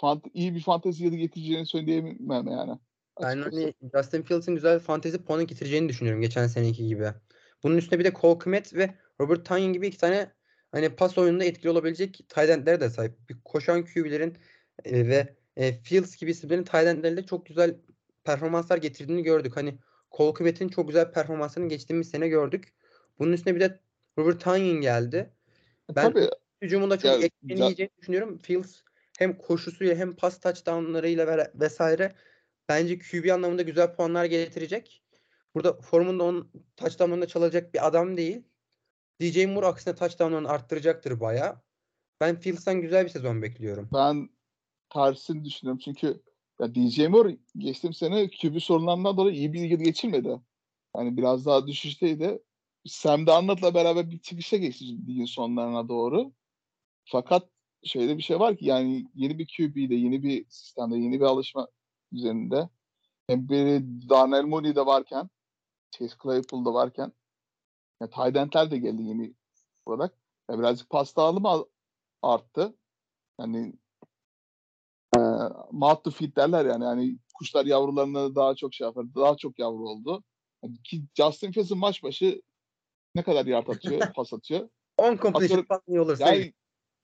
fant- iyi bir fantezi yılı getireceğini söyleyemem yani. Ben hani Justin Fields'ın güzel fantezi puanı getireceğini düşünüyorum geçen seneki gibi. Bunun üstüne bir de Cole Kmet ve Robert Tonyan gibi iki tane hani pas oyununda etkili olabilecek tight de sahip. Bir koşan QB'lerin e, ve e, Fields gibi isimlerin tight çok güzel performanslar getirdiğini gördük. Hani Cole Kmet'in çok güzel performansını geçtiğimiz sene gördük. Bunun üstüne bir de Robert Tonyan geldi. Ben Tabii hücumunda çok ca- yiyeceğini düşünüyorum. Fields hem koşusuyla hem pas touchdownlarıyla ve- vesaire bence QB anlamında güzel puanlar getirecek. Burada formunda onun touchdownlarında çalacak bir adam değil. DJ Moore aksine touchdownlarını arttıracaktır bayağı. Ben Fields'tan güzel bir sezon bekliyorum. ben tersini düşünüyorum çünkü ya DJ Moore geçtiğim sene QB sorunlarından dolayı iyi bir yıl geçirmedi. Yani biraz daha düşüşteydi. Sam Darnold'la beraber bir çıkışa geçti ligin sonlarına doğru. Fakat şöyle bir şey var ki yani yeni bir QB'de, yeni bir sistemde, yeni bir alışma üzerinde hem bir Darnell Mooney de varken Chase Claypool da varken ya tight end'ler de geldi yeni olarak. Ya birazcık pas dağılımı arttı. Yani e, mouth to feed derler yani. yani kuşlar yavrularını daha çok şey yapar. Daha çok yavru oldu. Yani ki Justin Fields'ın maç başı ne kadar yard atıyor, pas atıyor. 10 completion falan olursa Yani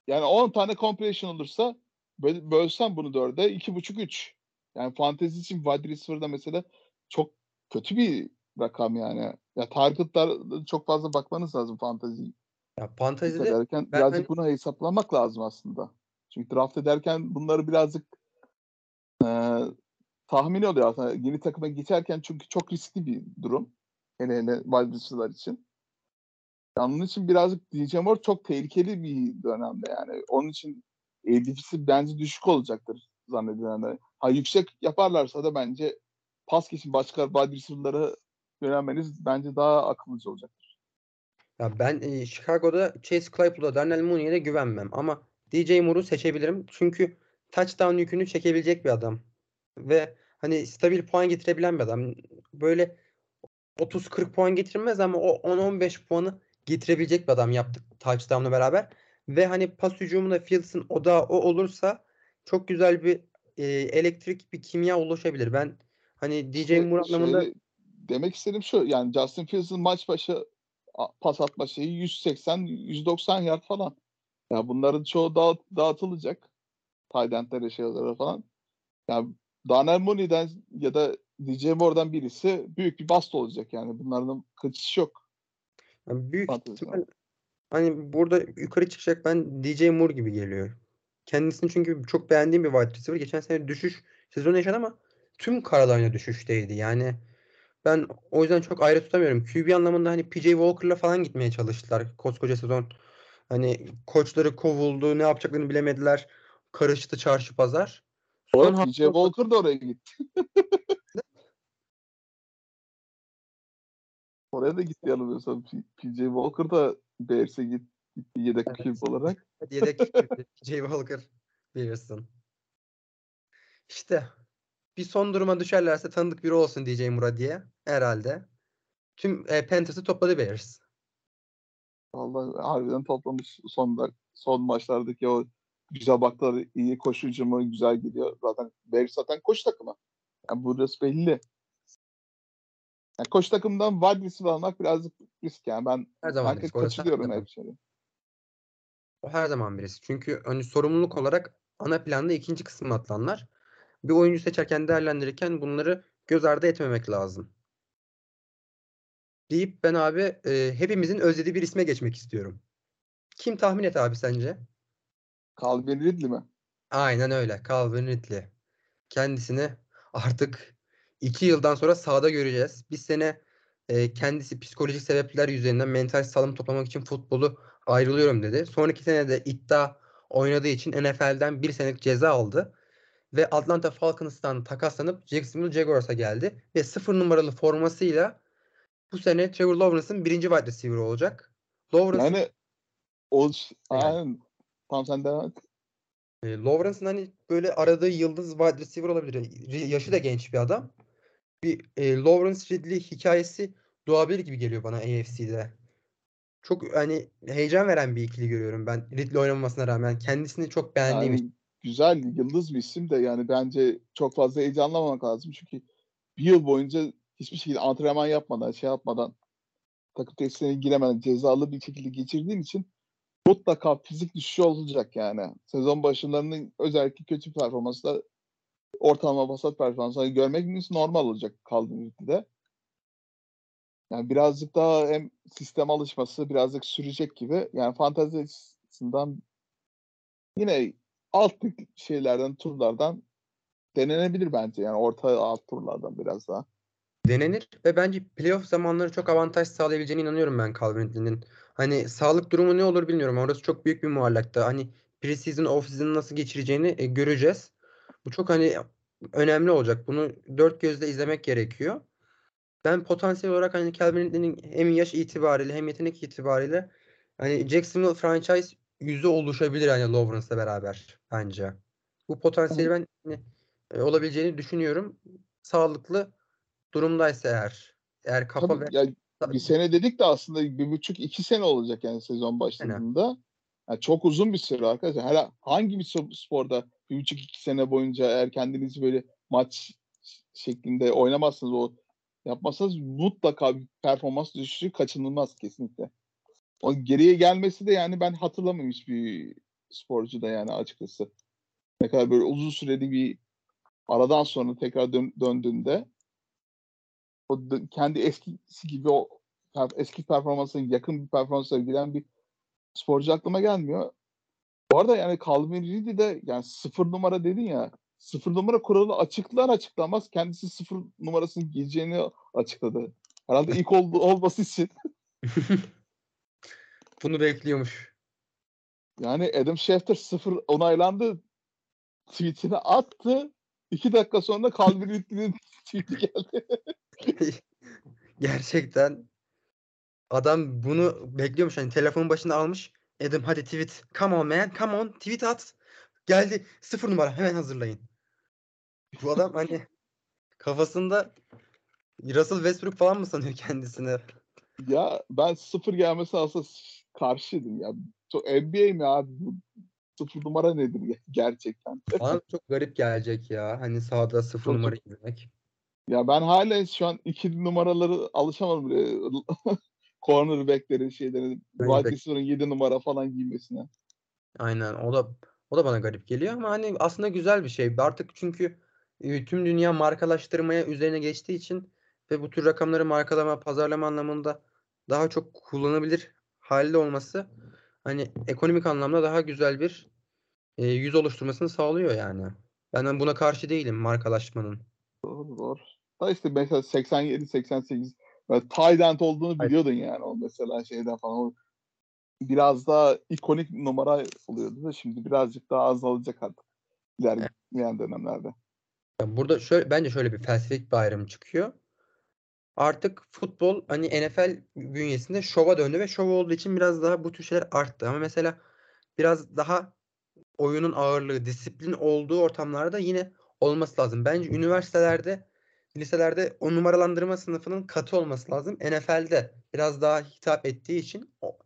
yani 10 tane completion olursa böl, bölsem bunu dörde 2.5-3. Yani fantezi için wide receiver'da mesela çok kötü bir rakam yani. Ya targetlar çok fazla bakmanız lazım fantezi ya fantezide ederken. ben birazcık hani- bunu hesaplamak lazım aslında. Çünkü draft ederken bunları birazcık e, tahmini oluyor aslında. Yeni takıma geçerken çünkü çok riskli bir durum. Hele hele wide için. Yani Onun için birazcık DJ Moore çok tehlikeli bir dönemde yani. Onun için ADP'si bence düşük olacaktır zannedilen. Ha yüksek yaparlarsa da bence pas geçin başka wide receiver'lara yönelmeniz bence daha akıllıca olacak. Ya ben e, Chicago'da Chase Claypool'a, Darnell Mooney'e de güvenmem ama DJ Moore'u seçebilirim. Çünkü touchdown yükünü çekebilecek bir adam. Ve hani stabil puan getirebilen bir adam. Böyle 30-40 puan getirmez ama o 10-15 puanı getirebilecek bir adam yaptık touchdown'la beraber. Ve hani pas hücumunda Fields'ın odağı o olursa çok güzel bir e, elektrik bir kimya oluşabilir. Ben hani DJ İşte Moore anlamında şöyle demek istediğim şu yani Justin Fields'ın maç başı pas atma şeyi 180-190 yard falan. Ya bunların çoğu dağıt, dağıtılacak. Tight endlere şeylere falan. Ya Darnell Mooney'den ya da DJ Moore'dan birisi büyük bir bast olacak yani. Bunların kaçışı yok. Yani büyük ihtimal hani burada yukarı çıkacak ben DJ Moore gibi geliyor. Kendisini çünkü çok beğendiğim bir wide receiver. Geçen sene düşüş sezonu yaşadı ama tüm Carolina düşüşteydi. Yani ben o yüzden çok ayrı tutamıyorum. QB anlamında hani PJ Walker'la falan gitmeye çalıştılar koskoca sezon. Hani koçları kovuldu, ne yapacaklarını bilemediler. Karıştı çarşı pazar. Son PJ hafta Walker da oraya gitti. oraya da gitti yanılmıyorsam. PJ Walker da Bears'e git, gitti yedek Evet. QB olarak. yedek QB, PJ Walker bilirsin. İşte bir son duruma düşerlerse tanıdık biri olsun DJ Moore diye herhalde. Tüm e, Panthers'ı topladı Bears. Vallahi harbiden toplamış son son maçlardaki o güzel bakları iyi koşu hücumu güzel gidiyor. Zaten Bears zaten koş takımı. Yani burası belli. Yani koş takımdan wide receiver almak birazcık risk yani. Ben Her zaman risk, kaçırıyorum hep şeyi. O her zaman birisi. Çünkü hani sorumluluk olarak ana planda ikinci kısmı atılanlar. Bir oyuncu seçerken değerlendirirken bunları göz ardı etmemek lazım. Deyip ben abi e, hepimizin özlediği bir isme geçmek istiyorum. Kim tahmin et abi sence? Calvin Ridley mi? Aynen öyle. Calvin Ridley. Kendisini artık iki yıldan sonra sahada göreceğiz. Bir sene e, kendisi psikolojik sebepler yüzünden mental sağlam toplamak için futbolu ayrılıyorum dedi. Sonraki sene de iddia oynadığı için NFL'den bir senelik ceza aldı. Ve Atlanta Falcons'tan takaslanıp Jacksonville Jaguars'a geldi. Ve sıfır numaralı formasıyla bu sene Trevor Lawrence'ın birinci wide receiver olacak. Lawrence Yani o Yani. sen devam et. E, Lawrence'ın hani böyle aradığı yıldız wide receiver olabilir. Yaşı da genç bir adam. Bir e, Lawrence Ridley hikayesi doğabilir gibi geliyor bana AFC'de. Çok hani heyecan veren bir ikili görüyorum ben Ridley oynamamasına rağmen. Kendisini çok beğendiğim için. Güzel, yıldız bir isim de yani bence çok fazla heyecanlamamak lazım. Çünkü bir yıl boyunca hiçbir şekilde antrenman yapmadan, şey yapmadan, takım testlerine giremeden cezalı bir şekilde geçirdiğin için mutlaka fizik düşüşü olacak yani. Sezon başlarının özellikle kötü performansla ortalama basat performansları görmek normal olacak kaldığım ülkede. Yani birazcık daha hem sistem alışması birazcık sürecek gibi. Yani fantezi açısından yine alt şeylerden, turlardan denenebilir bence. Yani orta alt turlardan biraz daha. denenir ve bence playoff zamanları çok avantaj sağlayabileceğine inanıyorum ben Calvin Ridley'nin. Hani sağlık durumu ne olur bilmiyorum. Orası çok büyük bir muallakta. Hani preseason, off-season nasıl geçireceğini e, göreceğiz. Bu çok hani önemli olacak. Bunu dört gözle izlemek gerekiyor. Ben potansiyel olarak hani Calvin Ridley'nin hem yaş itibariyle hem yetenek itibariyle hani Jacksonville franchise yüzü oluşabilir hani Lawrence'la beraber bence. Bu potansiyeli ben hani, e, olabileceğini düşünüyorum. Sağlıklı durumdaysa eğer. Eğer kafa Tabii ve ya bir sene dedik de aslında bir buçuk iki sene olacak yani sezon başladığında. Yani çok uzun bir süre arkadaşlar. Her, hangi bir sporda bir buçuk iki sene boyunca eğer kendinizi böyle maç şeklinde oynamazsınız o yapmazsanız mutlaka bir performans düşüşü kaçınılmaz kesinlikle. O geriye gelmesi de yani ben hatırlamıyorum hiçbir sporcu da yani açıkçası. Ne kadar böyle uzun süreli bir aradan sonra tekrar dön- döndüğünde o kendi eskisi gibi o eski performansına yakın bir performansa giren bir sporcu aklıma gelmiyor. Bu arada yani Calvin Ridley de yani sıfır numara dedin ya sıfır numara kuralı açıklar açıklamaz kendisi sıfır numarasını giyeceğini açıkladı. Herhalde ilk oldu, olması için. bunu bekliyormuş. Yani Adam Schefter sıfır onaylandı. Tweetini attı. İki dakika sonra Calvin Ridley'nin tweeti geldi. Gerçekten adam bunu bekliyormuş. Hani telefonun başında almış. Adam hadi tweet. Come on man. Come on. Tweet at. Geldi. Sıfır numara. Hemen hazırlayın. Bu adam hani kafasında Russell Westbrook falan mı sanıyor kendisini? ya ben sıfır gelmesi aslında karşıydım ya. Çok NBA mi abi? Bu sıfır numara nedir ya gerçekten? Bana çok garip gelecek ya. Hani sahada sıfır Çok- numara izlemek. Ya ben hala şu an iki numaraları alışamadım bile. Cornerback'leri şeyleri, receiver'ın 7 numara falan giymesine. Aynen. O da o da bana garip geliyor ama hani aslında güzel bir şey. Artık çünkü e, tüm dünya markalaştırmaya üzerine geçtiği için ve bu tür rakamları markalama, pazarlama anlamında daha çok kullanabilir halde olması hani ekonomik anlamda daha güzel bir e, yüz oluşturmasını sağlıyor yani. Ben buna karşı değilim markalaşmanın. Doğru doğru. Da işte mesela 87 88 böyle tight end olduğunu biliyordun yani o mesela şeyden falan. O biraz daha ikonik numara oluyordu da şimdi birazcık daha azalacak artık ilerleyen dönemlerde. Ya Burada şöyle bence şöyle bir felsefik bir ayrım çıkıyor. Artık futbol hani NFL bünyesinde şova döndü ve şov olduğu için biraz daha bu tür şeyler arttı. Ama mesela biraz daha oyunun ağırlığı, disiplin olduğu ortamlarda yine olması lazım. Bence üniversitelerde, liselerde o numaralandırma sınıfının katı olması lazım. NFL'de biraz daha hitap ettiği için o,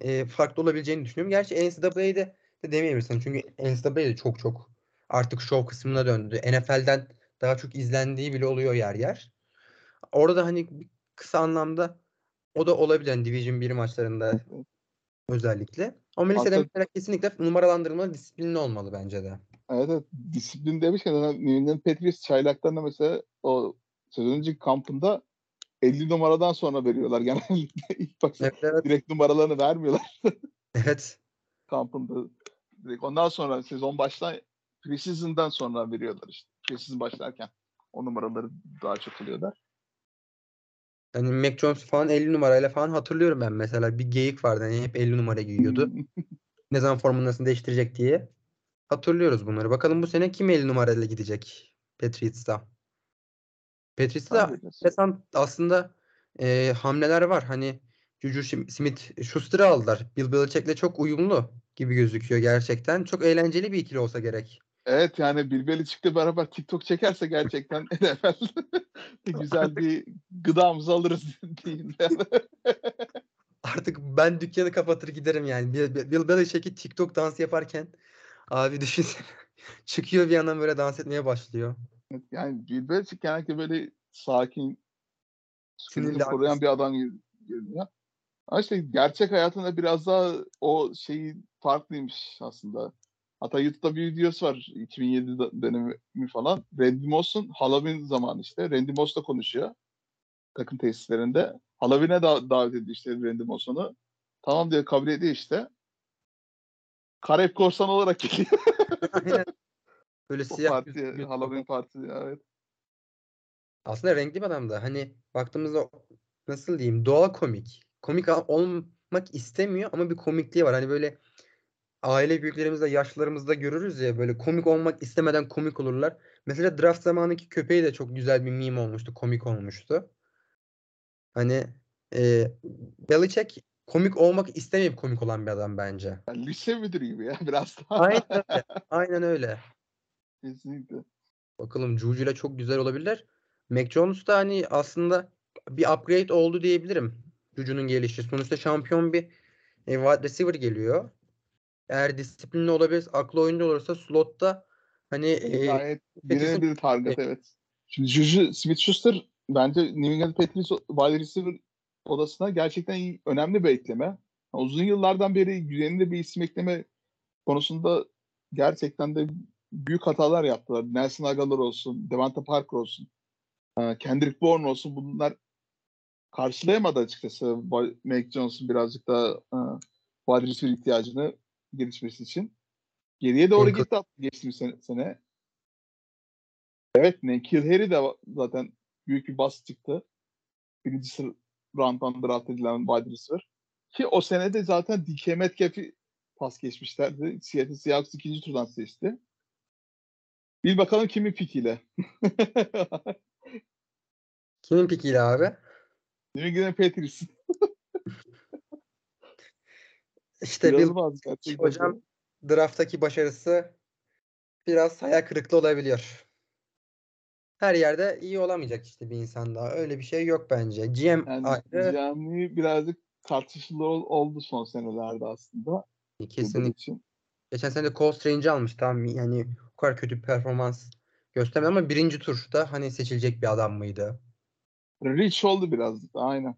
e, farklı olabileceğini düşünüyorum. Gerçi NCAA'de de demeyebilirsin. Çünkü NCAA'de çok çok artık şov kısmına döndü. NFL'den daha çok izlendiği bile oluyor yer yer. Orada da hani kısa anlamda o da olabilir. Yani Division 1 maçlarında özellikle. Ama Aslında- mesela kesinlikle numaralandırma disiplinli olmalı bence de. Evet, evet. Disiplin demişken New England Patriots çaylaklarına mesela o önceki kampında 50 numaradan sonra veriyorlar genellikle. İlk başta Evet, evet. direkt numaralarını vermiyorlar evet. kampında. Direkt ondan sonra sezon baştan preseason'dan sonra veriyorlar işte. Preseason başlarken o numaraları daha çok alıyorlar. Hani Mac Jones falan 50 numarayla falan hatırlıyorum ben mesela. Bir geyik vardı. Hani hep 50 numara giyiyordu. ne zaman formasını değiştirecek diye. Hatırlıyoruz bunları. Bakalım bu sene kim 50 numarayla gidecek Patriots'ta. Patriots'ta aslında e, hamleler var. Hani Juju Smith Schuster'ı aldılar. Bill Belichick'le çok uyumlu gibi gözüküyor gerçekten. Çok eğlenceli bir ikili olsa gerek. Evet yani Bill Belichick'le beraber TikTok çekerse gerçekten NFL güzel bir gıdamızı alırız diyeyim. Yani. Artık ben dükkanı kapatır giderim yani. Bill, Belichick'i TikTok dansı yaparken abi düşünsene çıkıyor bir yandan böyle dans etmeye başlıyor. Yani Bill Belichick genellikle böyle sakin, sinirli koruyan bir adam görünüyor. Ama işte gerçek hayatında biraz daha o şeyi farklıymış aslında. Hatta YouTube'da bir videosu var 2007 dönemi falan. Randy Moss'un Halloween zamanı işte. Randy Moss da konuşuyor takım tesislerinde. Halloween'e da davet ediyor işte Randy Moss onu. Tamam diyor kabul ediyor işte. Karayip korsan olarak geliyor. Böyle siyah parti, bir Halloween partisi evet. Aslında renkli bir adam da. Hani baktığımızda nasıl diyeyim doğal komik. Komik olmak istemiyor ama bir komikliği var. Hani böyle aile büyüklerimizde, yaşlılarımızda görürüz ya böyle komik olmak istemeden komik olurlar. Mesela draft zamanındaki köpeği de çok güzel bir meme olmuştu, komik olmuştu. Hani e, Belichick komik olmak istemeyip komik olan bir adam bence. Yani lise müdürü gibi ya biraz daha. Aynen öyle. Aynen öyle. Kesinlikle. Bakalım Juju ile çok güzel olabilirler. Mac Jones da hani aslında bir upgrade oldu diyebilirim. Juju'nun gelişi. Sonuçta şampiyon bir e, wide receiver geliyor. Eğer disiplinli olabilir, aklı oyuncu olursa slotta hani e, gayet birine bir target evet. Şimdi Juju Smith-Schuster bence New England Patriots wide receiver odasına gerçekten iyi, önemli bir ekleme. Uzun yıllardan beri güvenli bir isim ekleme konusunda gerçekten de büyük hatalar yaptılar. Nelson Aguilar olsun, Devante Parker olsun, Kendrick Bourne olsun bunlar karşılayamadı açıkçası Mac Jones'un birazcık daha wide receiver ihtiyacını gelişmesi için. Geriye doğru evet. gitti geçtiğimiz sene, sene. Evet Nekil Harry de zaten büyük bir bas çıktı. Birinci round'dan draft edilen wide receiver. Ki o sene de zaten DK Metcalf'i pas geçmişlerdi. Seattle Seahawks ikinci turdan seçti. Bil bakalım kimin pikiyle. kimin pikiyle abi? New England Patriots. İşte Bill hocam drafttaki başarısı biraz hayal kırıklığı olabiliyor. Her yerde iyi olamayacak işte bir insan daha. Öyle bir şey yok bence. GM yani ayrı. GM birazcık tartışılı oldu son senelerde aslında. Kesinlikle. Geçen sene de Cole Strange almış. Tamam yani o kadar kötü bir performans göstermedi ama birinci turda hani seçilecek bir adam mıydı? Rich oldu biraz. Aynen.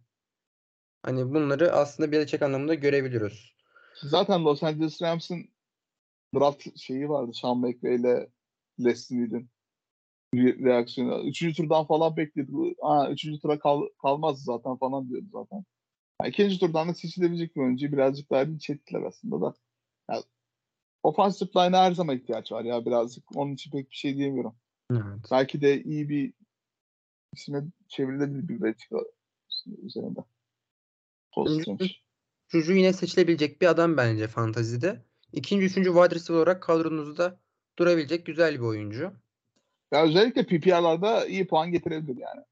Hani bunları aslında bir çek anlamında görebiliyoruz. Zaten Los Angeles Rams'ın draft şeyi vardı. Sean McVay ile Les Snead'in reaksiyonu. Üçüncü turdan falan bekledi. Aa, üçüncü tura kal, kalmaz zaten falan diyordu zaten. Yani ikinci turdan da seçilebilecek bir oyuncuyu birazcık daha linç ettiler aslında da. Yani, offensive line'a her zaman ihtiyaç var ya birazcık. Onun için pek bir şey diyemiyorum. Evet. Belki de iyi bir isme çevrilebilir bir belki üzerinde. Juju yine seçilebilecek bir adam bence fantazide. İkinci, üçüncü wide receiver olarak kadronuzda durabilecek güzel bir oyuncu. Ya özellikle PPR'larda iyi puan getirebilir yani.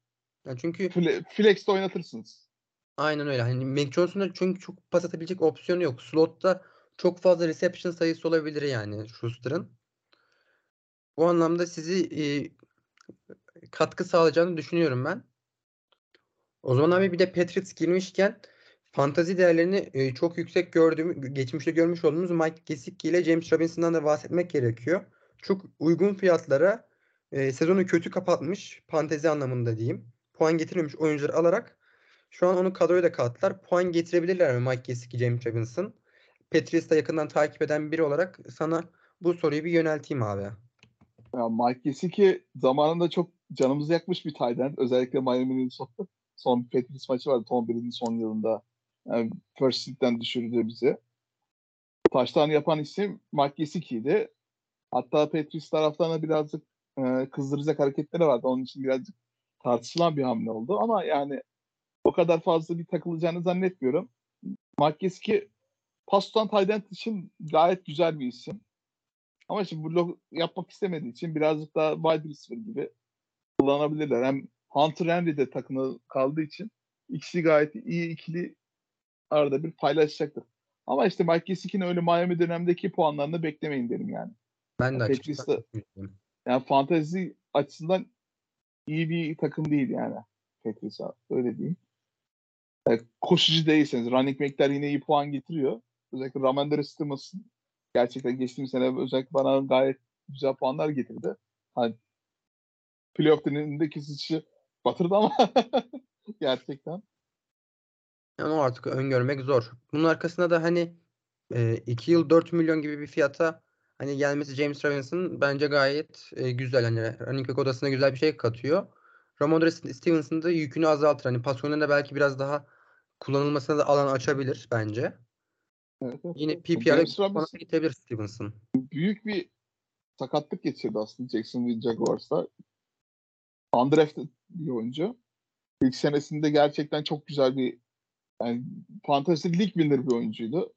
Ya çünkü Fle- Flex'te oynatırsınız. Aynen öyle. Hani Mac Jones'un çünkü çok pas atabilecek opsiyonu yok. Slotta çok fazla reception sayısı olabilir yani Schuster'ın. Bu anlamda sizi e, katkı sağlayacağını düşünüyorum ben. O zaman abi bir de Patriots girmişken fantazi değerlerini e, çok yüksek gördüğüm, geçmişte görmüş olduğumuz Mike Gesicki ile James Robinson'dan da bahsetmek gerekiyor. Çok uygun fiyatlara e, sezonu kötü kapatmış fantezi anlamında diyeyim. Puan getirmemiş oyuncuları alarak şu an onu kadroya da kattılar. Puan getirebilirler mi Mike Gesicki, James Robinson? Patriots'ta yakından takip eden biri olarak sana bu soruyu bir yönelteyim abi. Ya Mike Gesicki zamanında çok canımızı yakmış bir tight. Özellikle Miami'nin son, son Patriots maçı vardı. Tom Brady'nin son yılında. Yani first seed'den düşürdü bizi. Taştan yapan isim Mike Gesicki'ydi. Hatta Patriots taraftarına birazcık e, kızdıracak hareketleri vardı. Onun için birazcık tartışılan bir hamle oldu. Ama yani kadar fazla bir takılacağını zannetmiyorum. Markeski pas tutan için gayet güzel bir isim. Ama şimdi blok yapmak istemediği için birazcık daha wide receiver gibi kullanabilirler. Hem Hunter Henry de takımda kaldığı için ikisi gayet iyi ikili arada bir paylaşacaktır. Ama işte Mike Gesicki'nin öyle Miami dönemdeki puanlarını beklemeyin derim yani. Ben de açıkçası. Yani fantezi açısından iyi bir takım değil yani. Patriots'a öyle diyeyim. Yani koşucu değilseniz running back'ler yine iyi puan getiriyor. Özellikle Ramondre Stevenson gerçekten geçtiğimiz sene özellikle bana gayet güzel puanlar getirdi. Hani playoff dönemindeki sıçı batırdı ama gerçekten. Yani o artık öngörmek zor. Bunun arkasında da hani 2 yıl 4 milyon gibi bir fiyata hani gelmesi James Robinson bence gayet e, güzel. Hani running back odasına güzel bir şey katıyor. Ramondre Stevenson da yükünü azaltır. Hani pas oyununda belki biraz daha kullanılmasına da alan açabilir bence. Evet, evet. Yine PPR'e gidebilir Stevenson. büyük bir sakatlık geçirdi aslında Jacksonville Jaguars'ta. Undrafted bir oyuncu. İlk senesinde gerçekten çok güzel bir yani Fantasy League winner bir oyuncuydu.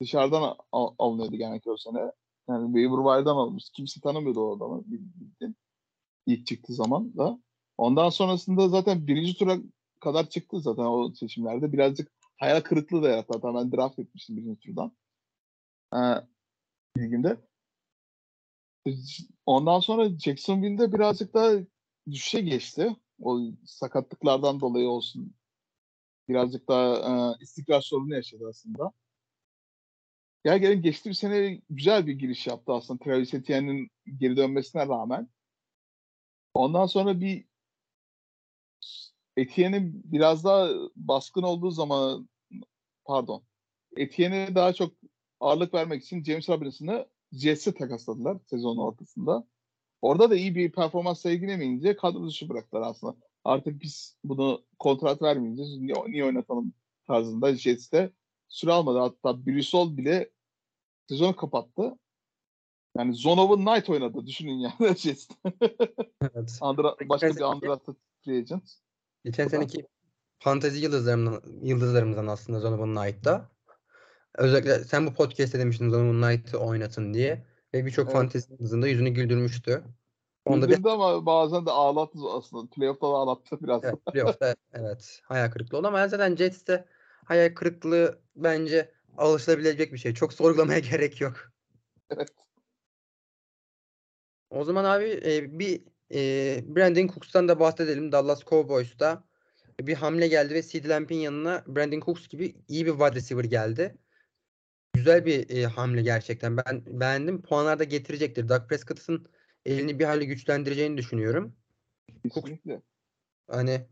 Dışarıdan al- alınıyordu genellikle o sene. Yani waiver wire'dan almış. Kimse tanımıyordu o adamı. Bildiğin. İlk çıktığı zaman da. Ondan sonrasında zaten birinci tura kadar çıktı zaten o seçimlerde. Birazcık hayal kırıklığı da yarattı. Hatta ben draft etmiştim birinci turdan. Ee, ligimde. Ondan sonra Jacksonville'de birazcık daha düşüşe geçti. O sakatlıklardan dolayı olsun. Birazcık daha e, istikrar sorunu yaşadı aslında. Ya gelin geçtiğim sene güzel bir giriş yaptı aslında Travis Etienne'in geri dönmesine rağmen. Ondan sonra bir Etienne'in biraz daha baskın olduğu zaman pardon Etienne'e daha çok ağırlık vermek için James Robinson'ı Jets'e takasladılar sezonun ortasında. Orada da iyi bir performans sergilemeyince kadro dışı bıraktılar aslında. Artık biz bunu kontrat vermeyeceğiz. Niye, niye oynatalım tarzında Jets'te süre almadı. Hatta Brissol bile sezonu kapattı. Yani Zone of the Night oynadı. Düşünün yani Jets'te. Evet. Andra, başka bir undrafted free agent. Geçen seneki fantezi yıldızlarımdan, yıldızlarımızdan aslında Donovan Knight'ta. Özellikle sen bu podcast'te demiştin Donovan Knight'ı oynatın diye. Ve birçok Evet. fantezi yıldızında yüzünü güldürmüştü. Onda bir ama bazen de ağlattı aslında. Playoff'ta da ağlattı biraz. evet, playoff'ta evet hayal kırıklığı oldu ama zaten Jets'te hayal kırıklığı bence alışılabilecek bir şey. Çok sorgulamaya gerek yok. Evet. O zaman abi e, bir e, Brandon Cooks'tan da bahsedelim. Dallas Cowboys'ta bir hamle geldi ve CeeDee Lamb'in yanına Brandon Cooks gibi iyi bir wide receiver geldi. Güzel bir e, hamle gerçekten. Ben beğendim. Puanlar da getirecektir. Dak Prescott'ın elini bir hali güçlendireceğini düşünüyorum. Kesinlikle. Hani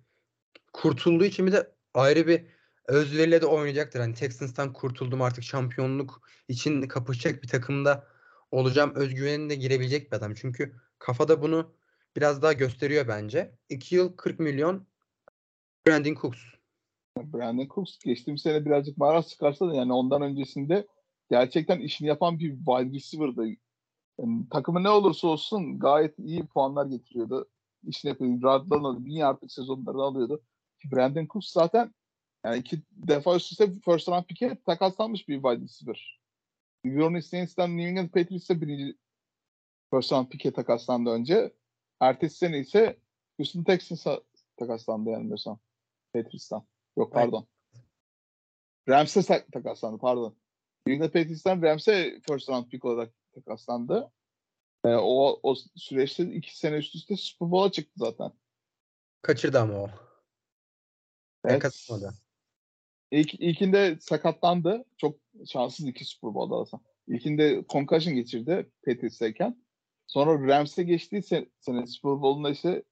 kurtulduğu için bir de ayrı bir özveriyle de oynayacaktır. Hani Texans'tan kurtuldum artık şampiyonluk için kapışacak bir takımda olacağım özgüvenine de girebilecek bir adam. Çünkü kafada bunu biraz daha gösteriyor bence. 2 yıl 40 milyon Brandon Cooks. Brandon Cooks geçtiğimiz sene birazcık maraz çıkarsa da yani ondan öncesinde gerçekten işini yapan bir wide receiver'dı. Yani takımı ne olursa olsun gayet iyi puanlar getiriyordu. İşini yapıyordu. Radlarını alıyordu. Bin yardlık sezonlarını alıyordu. Brandon Cooks zaten yani iki defa üst üste first round pick'e takaslanmış bir wide receiver. Orleans Saints'ten New England Patriots'e birinci first round pick'e takaslandı önce. Ertesi sene ise Houston Texans'a takaslandı yanılmıyorsam. Patriots'tan. Yok pardon. Rams'e tak- takaslandı pardon. New England Patriots'tan Rams'e first round pick olarak takaslandı. Ee, o, o süreçte iki sene üst üste Super Bowl'a çıktı zaten. Kaçırdı ama o. Evet. katılmadı. İlk, ilkinde sakatlandı. Çok şanssız iki Super Bowl'da aslında. İlkinde concussion geçirdi Patriots'tayken. Sonra Rams'e geçtiği se- sene Super Bowl'unda işte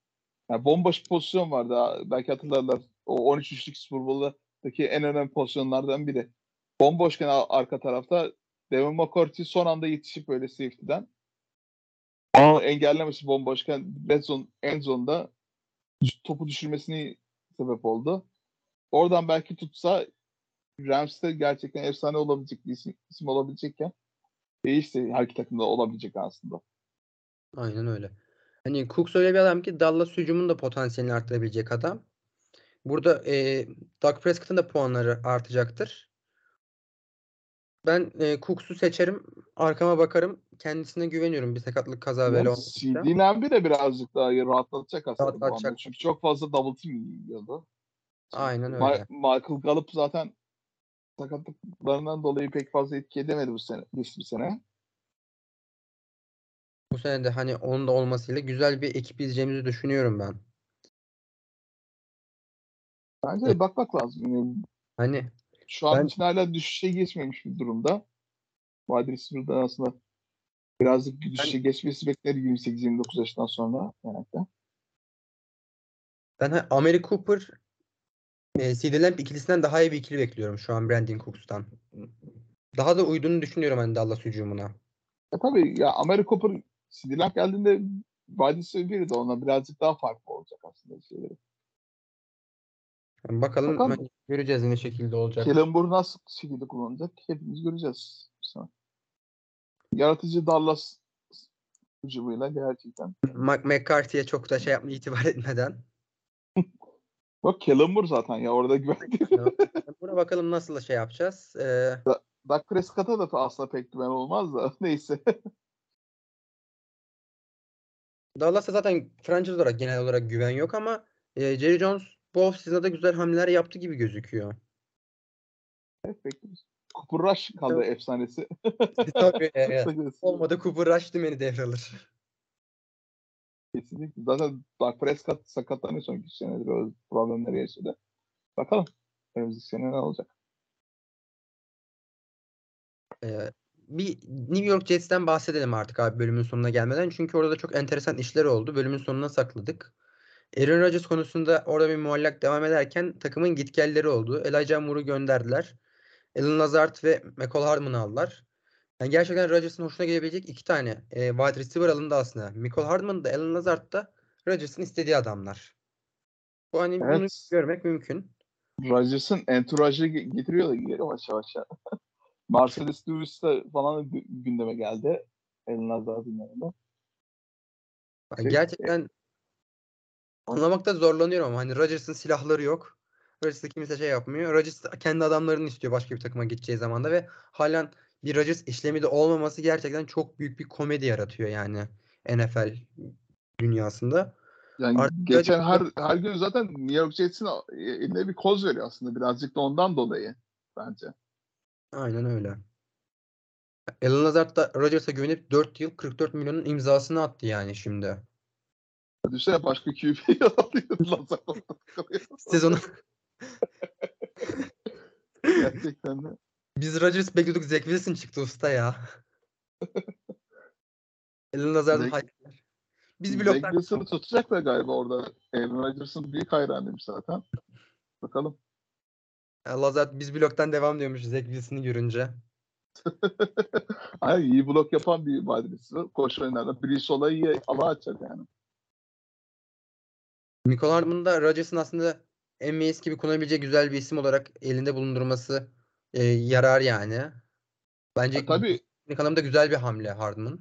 yani bomboş pozisyon vardı. Belki hatırlarlar. O 13-3'lük Super Bowl'daki en önemli pozisyonlardan biri. Bomboşken ar- arka tarafta Devin McCourty son anda yetişip böyle safety'den ama engellemesi bomboşken red zone, end zone'da topu düşürmesini sebep oldu. Oradan belki tutsa Rams'te gerçekten efsane olabilecek bir isim, isim olabilecekken değişse her iki takımda olabilecek aslında. Aynen öyle. Hani Cooks öyle bir adam ki Dallas hücumunu da potansiyelini arttırabilecek adam. Burada e, Dak Prescott'ın da puanları artacaktır. Ben e, Cooks'u seçerim. Arkama bakarım. Kendisine güveniyorum. Bir sakatlık kaza bela Yani olmazsa. CD Lamb'i de birazcık daha rahatlatacak aslında. Rahatlatacak. Çünkü çok fazla double team yiyordu. Aynen Ma- öyle. Michael Gallup zaten sakatlıklarından dolayı pek fazla etki edemedi bu sene, geçti bir sene. Bu sene de hani onun da olmasıyla güzel bir ekip izleyeceğimizi düşünüyorum ben. Bence de bakmak lazım. Yani Hani şu an Ben- için hala düşüşe geçmemiş bir durumda. Wide receiver'da aslında birazcık bir düşüşe geçmesi bekler 28-29 yaşından sonra. genellikle. ben Amari Cooper e, CeeDee Lamb ikilisinden daha iyi bir ikili bekliyorum şu an Brandon Cooks'tan. Daha da uyduğunu düşünüyorum hani Dallas hücumuna. E tabii ya Amari Cooper CD Lamb geldiğinde receiver biri de ona birazcık daha farklı olacak aslında şeyleri. Yani bakalım Bakalım. hani göreceğiz ne şekilde olacak. Kellen Moore nasıl şekilde kullanacak hepimiz göreceğiz. Yaratıcı Dallas hücumuyla gerçekten. Mike McCarthy'ye çok da şey yapma itibar etmeden. Bak Kellen Moore zaten ya orada güvenli. Buna bakalım nasıl şey yapacağız. Ee, Dak Prescott'a da aslında pek güven olmaz da neyse. Dallas'a zaten franchise olarak genel olarak güven yok ama e, Jerry Jones bu offseason'da da güzel hamleler yaptı gibi gözüküyor. Evet, bekliyoruz. Cooper Rush kaldı Evet. efsanesi. Tabii, e, olmadı Cooper Rush dümeni devralır. Kesinlikle. Zaten Dak Prescott sakatlanıyor son iki senedir öyle problemleri yaşadı. Bakalım. Önümüzdeki sene ne olacak? Ee, bir New York Jets'ten bahsedelim artık abi bölümün sonuna gelmeden. Çünkü orada çok enteresan işler oldu. Bölümün sonuna sakladık. Aaron Rodgers konusunda orada bir muallak devam ederken takımın gitgelleri oldu. Elijah Moore'u gönderdiler. Alan Lazard ve McCall Hardman'ı aldılar. Yani gerçekten Rodgers'ın hoşuna gelebilecek iki tane e, wide receiver alındı aslında. McCall Hardman da Alan Lazard da Rodgers'ın istediği adamlar. Bu hani bunu Evet. görmek mümkün. Rodgers'ın entourajı ge- getiriyor da geri yavaş yavaş. ya. Mercedes Lewis falan gü- gündeme geldi. Elin Lazard'ın yanında. Yani Şey- gerçekten anlamakta zorlanıyorum ama hani Rodgers'ın silahları yok. Rodgers'ı kimse şey yapmıyor. Rodgers kendi adamlarını istiyor başka bir takıma gideceği zaman da ve halen bir Rodgers işlemi de olmaması gerçekten çok büyük bir komedi yaratıyor yani NFL dünyasında. Yani Artık geçen her her gün zaten New York Jets'in eline bir koz veriyor aslında. Birazcık da ondan dolayı bence. Aynen öyle. Alan Lazard da Rodgers'a güvenip 4 yıl 44 milyonun imzasını attı yani şimdi. Düşünsene başka QB'yi alıyor. Sezonu Gerçekten de. biz Rodgers bekliyorduk Zach Wilson çıktı usta ya. Alan Lazard'ın Zach-. Biz Zach bloktan Wilson'ı tutacaklar galiba orada. Aaron Rodgers'ın büyük hayranıymış zaten. Bakalım. Lazard biz bloktan devam diyormuş Zach Wilson'ı görünce. Hayır iyi blok yapan bir receiver. Koşu oyunlarda. Biri sola iyi ala açar yani. Michael Hardman da Rodgers'ın aslında MVS gibi kullanabileceği güzel bir isim olarak elinde bulundurması e, yarar yani. Bence Ha, tabii anlamda güzel bir hamle Hardman.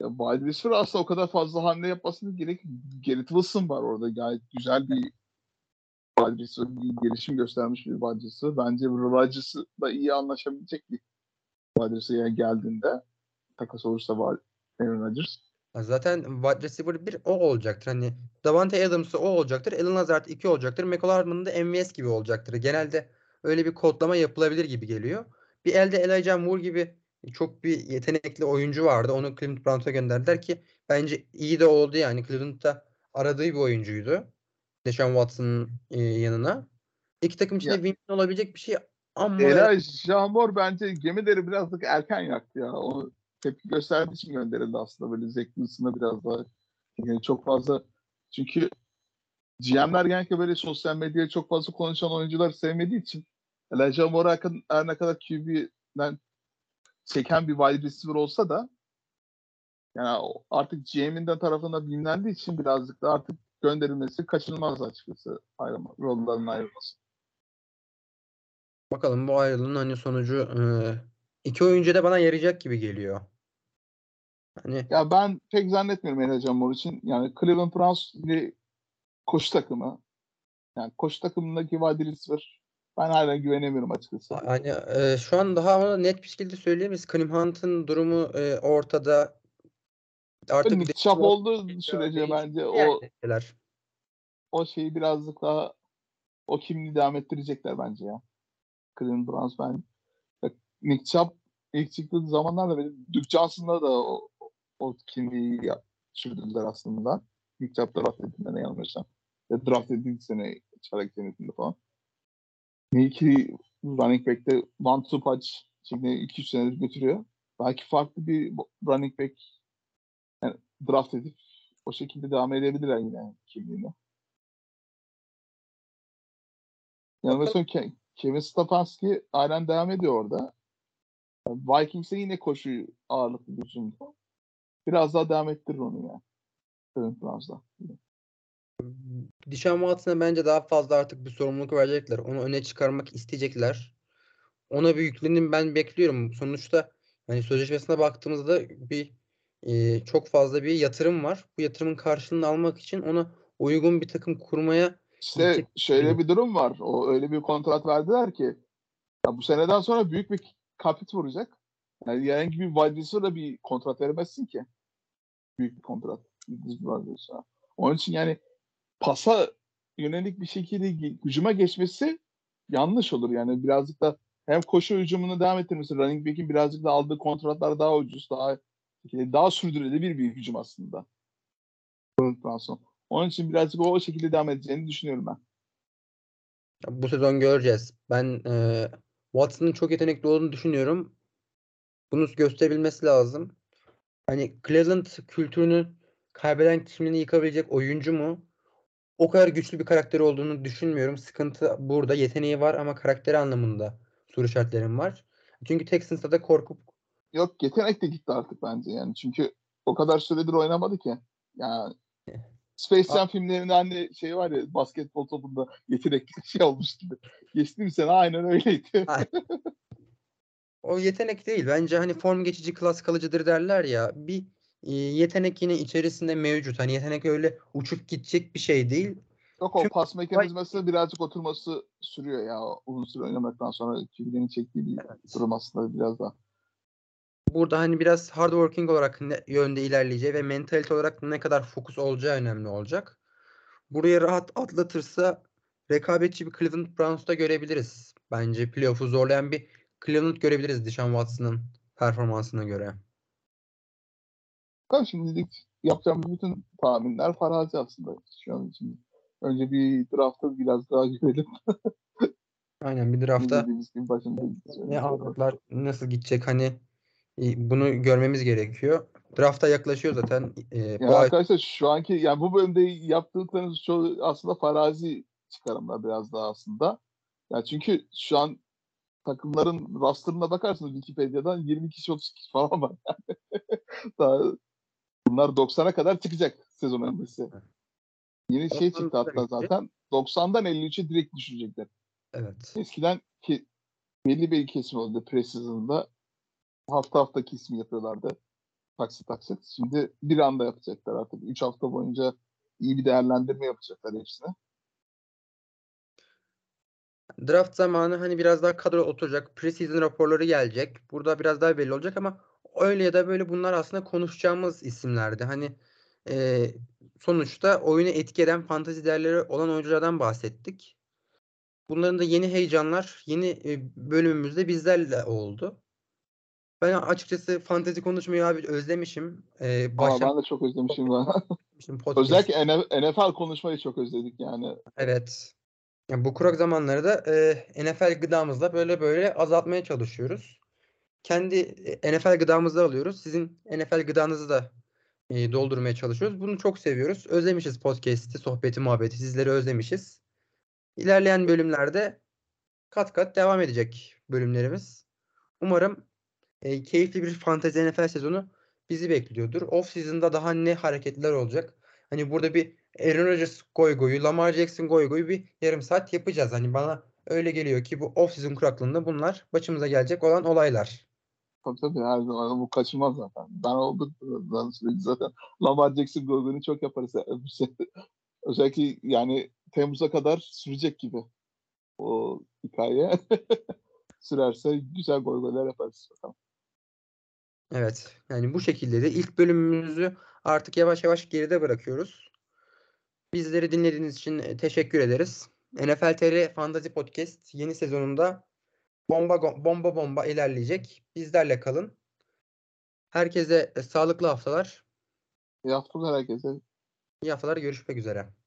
ya, wide receiver aslında o kadar fazla hamle yapmasına gerek Garrett Wilson var orada. Gayet güzel bir wide receiver. Bir gelişim göstermiş bir wide receiver. Bence Rodgers'la iyi anlaşabilecek bir wide receiver geldiğinde takas olursa var Aaron Rodgers. Zaten wide receiver bir o olacaktır. Hani Davante Adams'ı o olacaktır. Alan Lazard 2 olacaktır. Michael Hardman da MVS gibi olacaktır. Genelde öyle bir kodlama yapılabilir gibi geliyor. Bir elde Elijah Moore gibi çok bir yetenekli oyuncu vardı. Onu Cleveland Browns'a gönderdiler ki bence iyi de oldu yani. Cleveland'da aradığı bir oyuncuydu. Deshaun Watson'ın e, yanına. İki takım için de Ya- win olabilecek bir şey ama Elijah Moore bence gemileri birazcık erken yaktı ya. Onu tepki gösterdiği için gönderildi aslında. Böyle Zach Wilson'a biraz daha yani çok fazla çünkü GM'ler genellikle böyle sosyal medyaya çok fazla konuşan oyuncuları sevmediği için Elijah Moore her, ne kadar QB'den çeken bir wide receiver olsa da yani artık GM'inden tarafından bilinendiği için birazcık da artık gönderilmesi kaçınılmaz açıkçası ayrılma, rolların ayrılması. bakalım bu ayrılığın hani sonucu e, iki oyuncu da bana yarayacak gibi geliyor. Hani Ya ben pek zannetmiyorum Elijah Moore için. Yani Cleveland Browns bir koşu takımı. Yani koşu takımındaki wide receiver ben hala güvenemiyorum açıkçası. Yani e, şu an daha net bir şekilde söyleyemeyiz. Karim Hunt'ın durumu e, ortada. Artık Chubb değişim- olduğu sürece bence o yani şeyler. o şeyi birazcık daha o kimliği devam ettirecekler bence ya. Cleveland Browns ben Nick Chubb ilk çıktığı zamanlarda benim Duke Johnson'la da o, o kimliği sürdürdüler aslında. Nick Chubb draft edildiğinde ne yanılmıyorsam. Ve draft edildiği sene çaylak senetinde falan. Nick'i running back'te one two punch şeklinde 2-3 senedir götürüyor. Belki farklı bir running back yani draft edip o şekilde devam edebilirler yine kimliğine. Yanılmıyorsam Ke- Kevin Stefanski aynen devam ediyor orada. Vikings'e yine koşu ağırlıklı bir hücumda. Biraz daha devam ettirir onu ya. Cleveland Browns'da. Dishon Watson'a bence daha fazla artık bir sorumluluk verecekler. Onu öne çıkarmak isteyecekler. Ona bir yüklenim ben bekliyorum. Sonuçta hani sözleşmesine baktığımızda bir e, çok fazla bir yatırım var. Bu yatırımın karşılığını almak için ona uygun bir takım kurmaya İşte şöyle bir durum var. O öyle bir kontrat verdiler ki ya bu seneden sonra büyük bir kapit vuracak. Yani herhangi bir wide receiver'a bir kontrat veremezsin ki. Büyük bir kontrat. Onun için yani pasa yönelik bir şekilde hücuma geçmesi yanlış olur. Yani birazcık da hem koşu hücumunu devam ettirmesi, running back'in birazcık da aldığı kontratlar daha ucuz, daha daha sürdürülebilir bir hücum aslında. Onun için birazcık o şekilde devam edeceğini düşünüyorum ben. bu sezon göreceğiz. Ben e, Watson'ın çok yetenekli olduğunu düşünüyorum. Bunu gösterebilmesi lazım. Hani Cleveland kültürünü kaybeden kimliğini yıkabilecek oyuncu mu? O kadar güçlü bir karakteri olduğunu düşünmüyorum. Sıkıntı burada. Yeteneği var ama karakteri anlamında soru işaretlerim var. Çünkü Texans'ta da korkup Yok yetenek de gitti artık bence yani. Çünkü o kadar süredir oynamadı ki. Yani Space Jam filmlerinde hani şey var ya basketbol topunda yetenekli şey olmuştu. Geçtiğim sene aynen öyleydi. o yetenek değil. Bence hani form geçici klas kalıcıdır derler ya. Bir e, yetenek yine içerisinde mevcut. Hani yetenek öyle uçup gidecek bir şey değil. Yok o Tüm- pas mekanizması birazcık oturması sürüyor ya. Uzun süre oynamaktan sonra kimliğini çektiği bir durum aslında biraz daha. Burada hani biraz hard working olarak ne yönde ilerleyeceği ve mentalite olarak ne kadar fokus olacağı önemli olacak. Buraya rahat atlatırsa rekabetçi bir Cleveland Browns'ta görebiliriz. Bence playoff'u zorlayan bir Cleveland görebiliriz Deshaun Watson'ın performansına göre. Tabii şimdilik yapacağımız bütün tahminler farazi aslında şu an için. Önce bir draftı biraz daha görelim. Aynen bir başında ne aldıklar, nasıl gidecek hani bunu görmemiz gerekiyor. Drafta yaklaşıyor zaten. E, bu Ya ay arkadaşlar şu anki yani bu bölümde yaptıklarınız çoğu aslında farazi çıkarımlar biraz daha aslında. Ya çünkü şu an takımların rosterına bakarsınız Wikipedia'dan 20 kişi 30 kişi falan var. daha bunlar 90'a kadar çıkacak sezon öncesi. Yeni şey çıktı hatta zaten 90'dan 53'e direkt düşecekler. evet. Eskiden ki belli bir kesim oldu preseason'da hafta hafta kesim yapıyorlardı. Taksit taksit. Şimdi bir anda yapacaklar artık. 3 hafta boyunca iyi bir değerlendirme yapacaklar hepsine. Draft zamanı hani biraz daha kadro oturacak. Preseason raporları gelecek. Burada biraz daha belli olacak ama öyle ya da böyle bunlar aslında konuşacağımız isimlerdi. Hani e, sonuçta oyunu etki eden fantazi değerleri olan oyunculardan bahsettik. Bunların da yeni heyecanlar yeni e, bölümümüzde bizlerle oldu. Ben açıkçası fantazi konuşmayı abi özlemişim. E, Ama başlamışım ben de çok özlemişim. ben. Özellikle NF NFL konuşmayı çok özledik yani. Evet. Ya bu kurak zamanları da e, NFL gıdamızla böyle böyle azaltmaya çalışıyoruz. Kendi e, NFL gıdamızı alıyoruz. Sizin NFL gıdanızı da e, doldurmaya çalışıyoruz. Bunu çok seviyoruz. Özlemişiz podcast'i, sohbeti, muhabbeti. Sizleri özlemişiz. İlerleyen bölümlerde kat kat devam edecek bölümlerimiz. Umarım e, keyifli bir fantezi NFL sezonu bizi bekliyordur. Off season'da daha ne hareketler olacak? Hani burada bir Aaron Rodgers goy goyu, Lamar Jackson goy goyu bir yarım saat yapacağız. Hani bana öyle geliyor ki bu off season kuraklığında bunlar başımıza gelecek olan olaylar. Tabii tabii her zaman bu kaçınmaz zaten. Ben sürece zaten Lamar Jackson golünü çok yaparız. Özellikle yani Temmuz'a kadar sürecek gibi o hikaye. Sürerse güzel gol goller yaparız. Bakalım. Evet. Yani bu şekilde de ilk bölümümüzü artık yavaş yavaş geride bırakıyoruz. Bizleri dinlediğiniz için e, teşekkür ederiz. NFL TR Fantasy Podcast yeni sezonunda bomba bomba bomba ilerleyecek. Bizlerle kalın. Herkese e, sağlıklı haftalar. İyi haftalar herkese. İyi haftalar. Görüşmek üzere.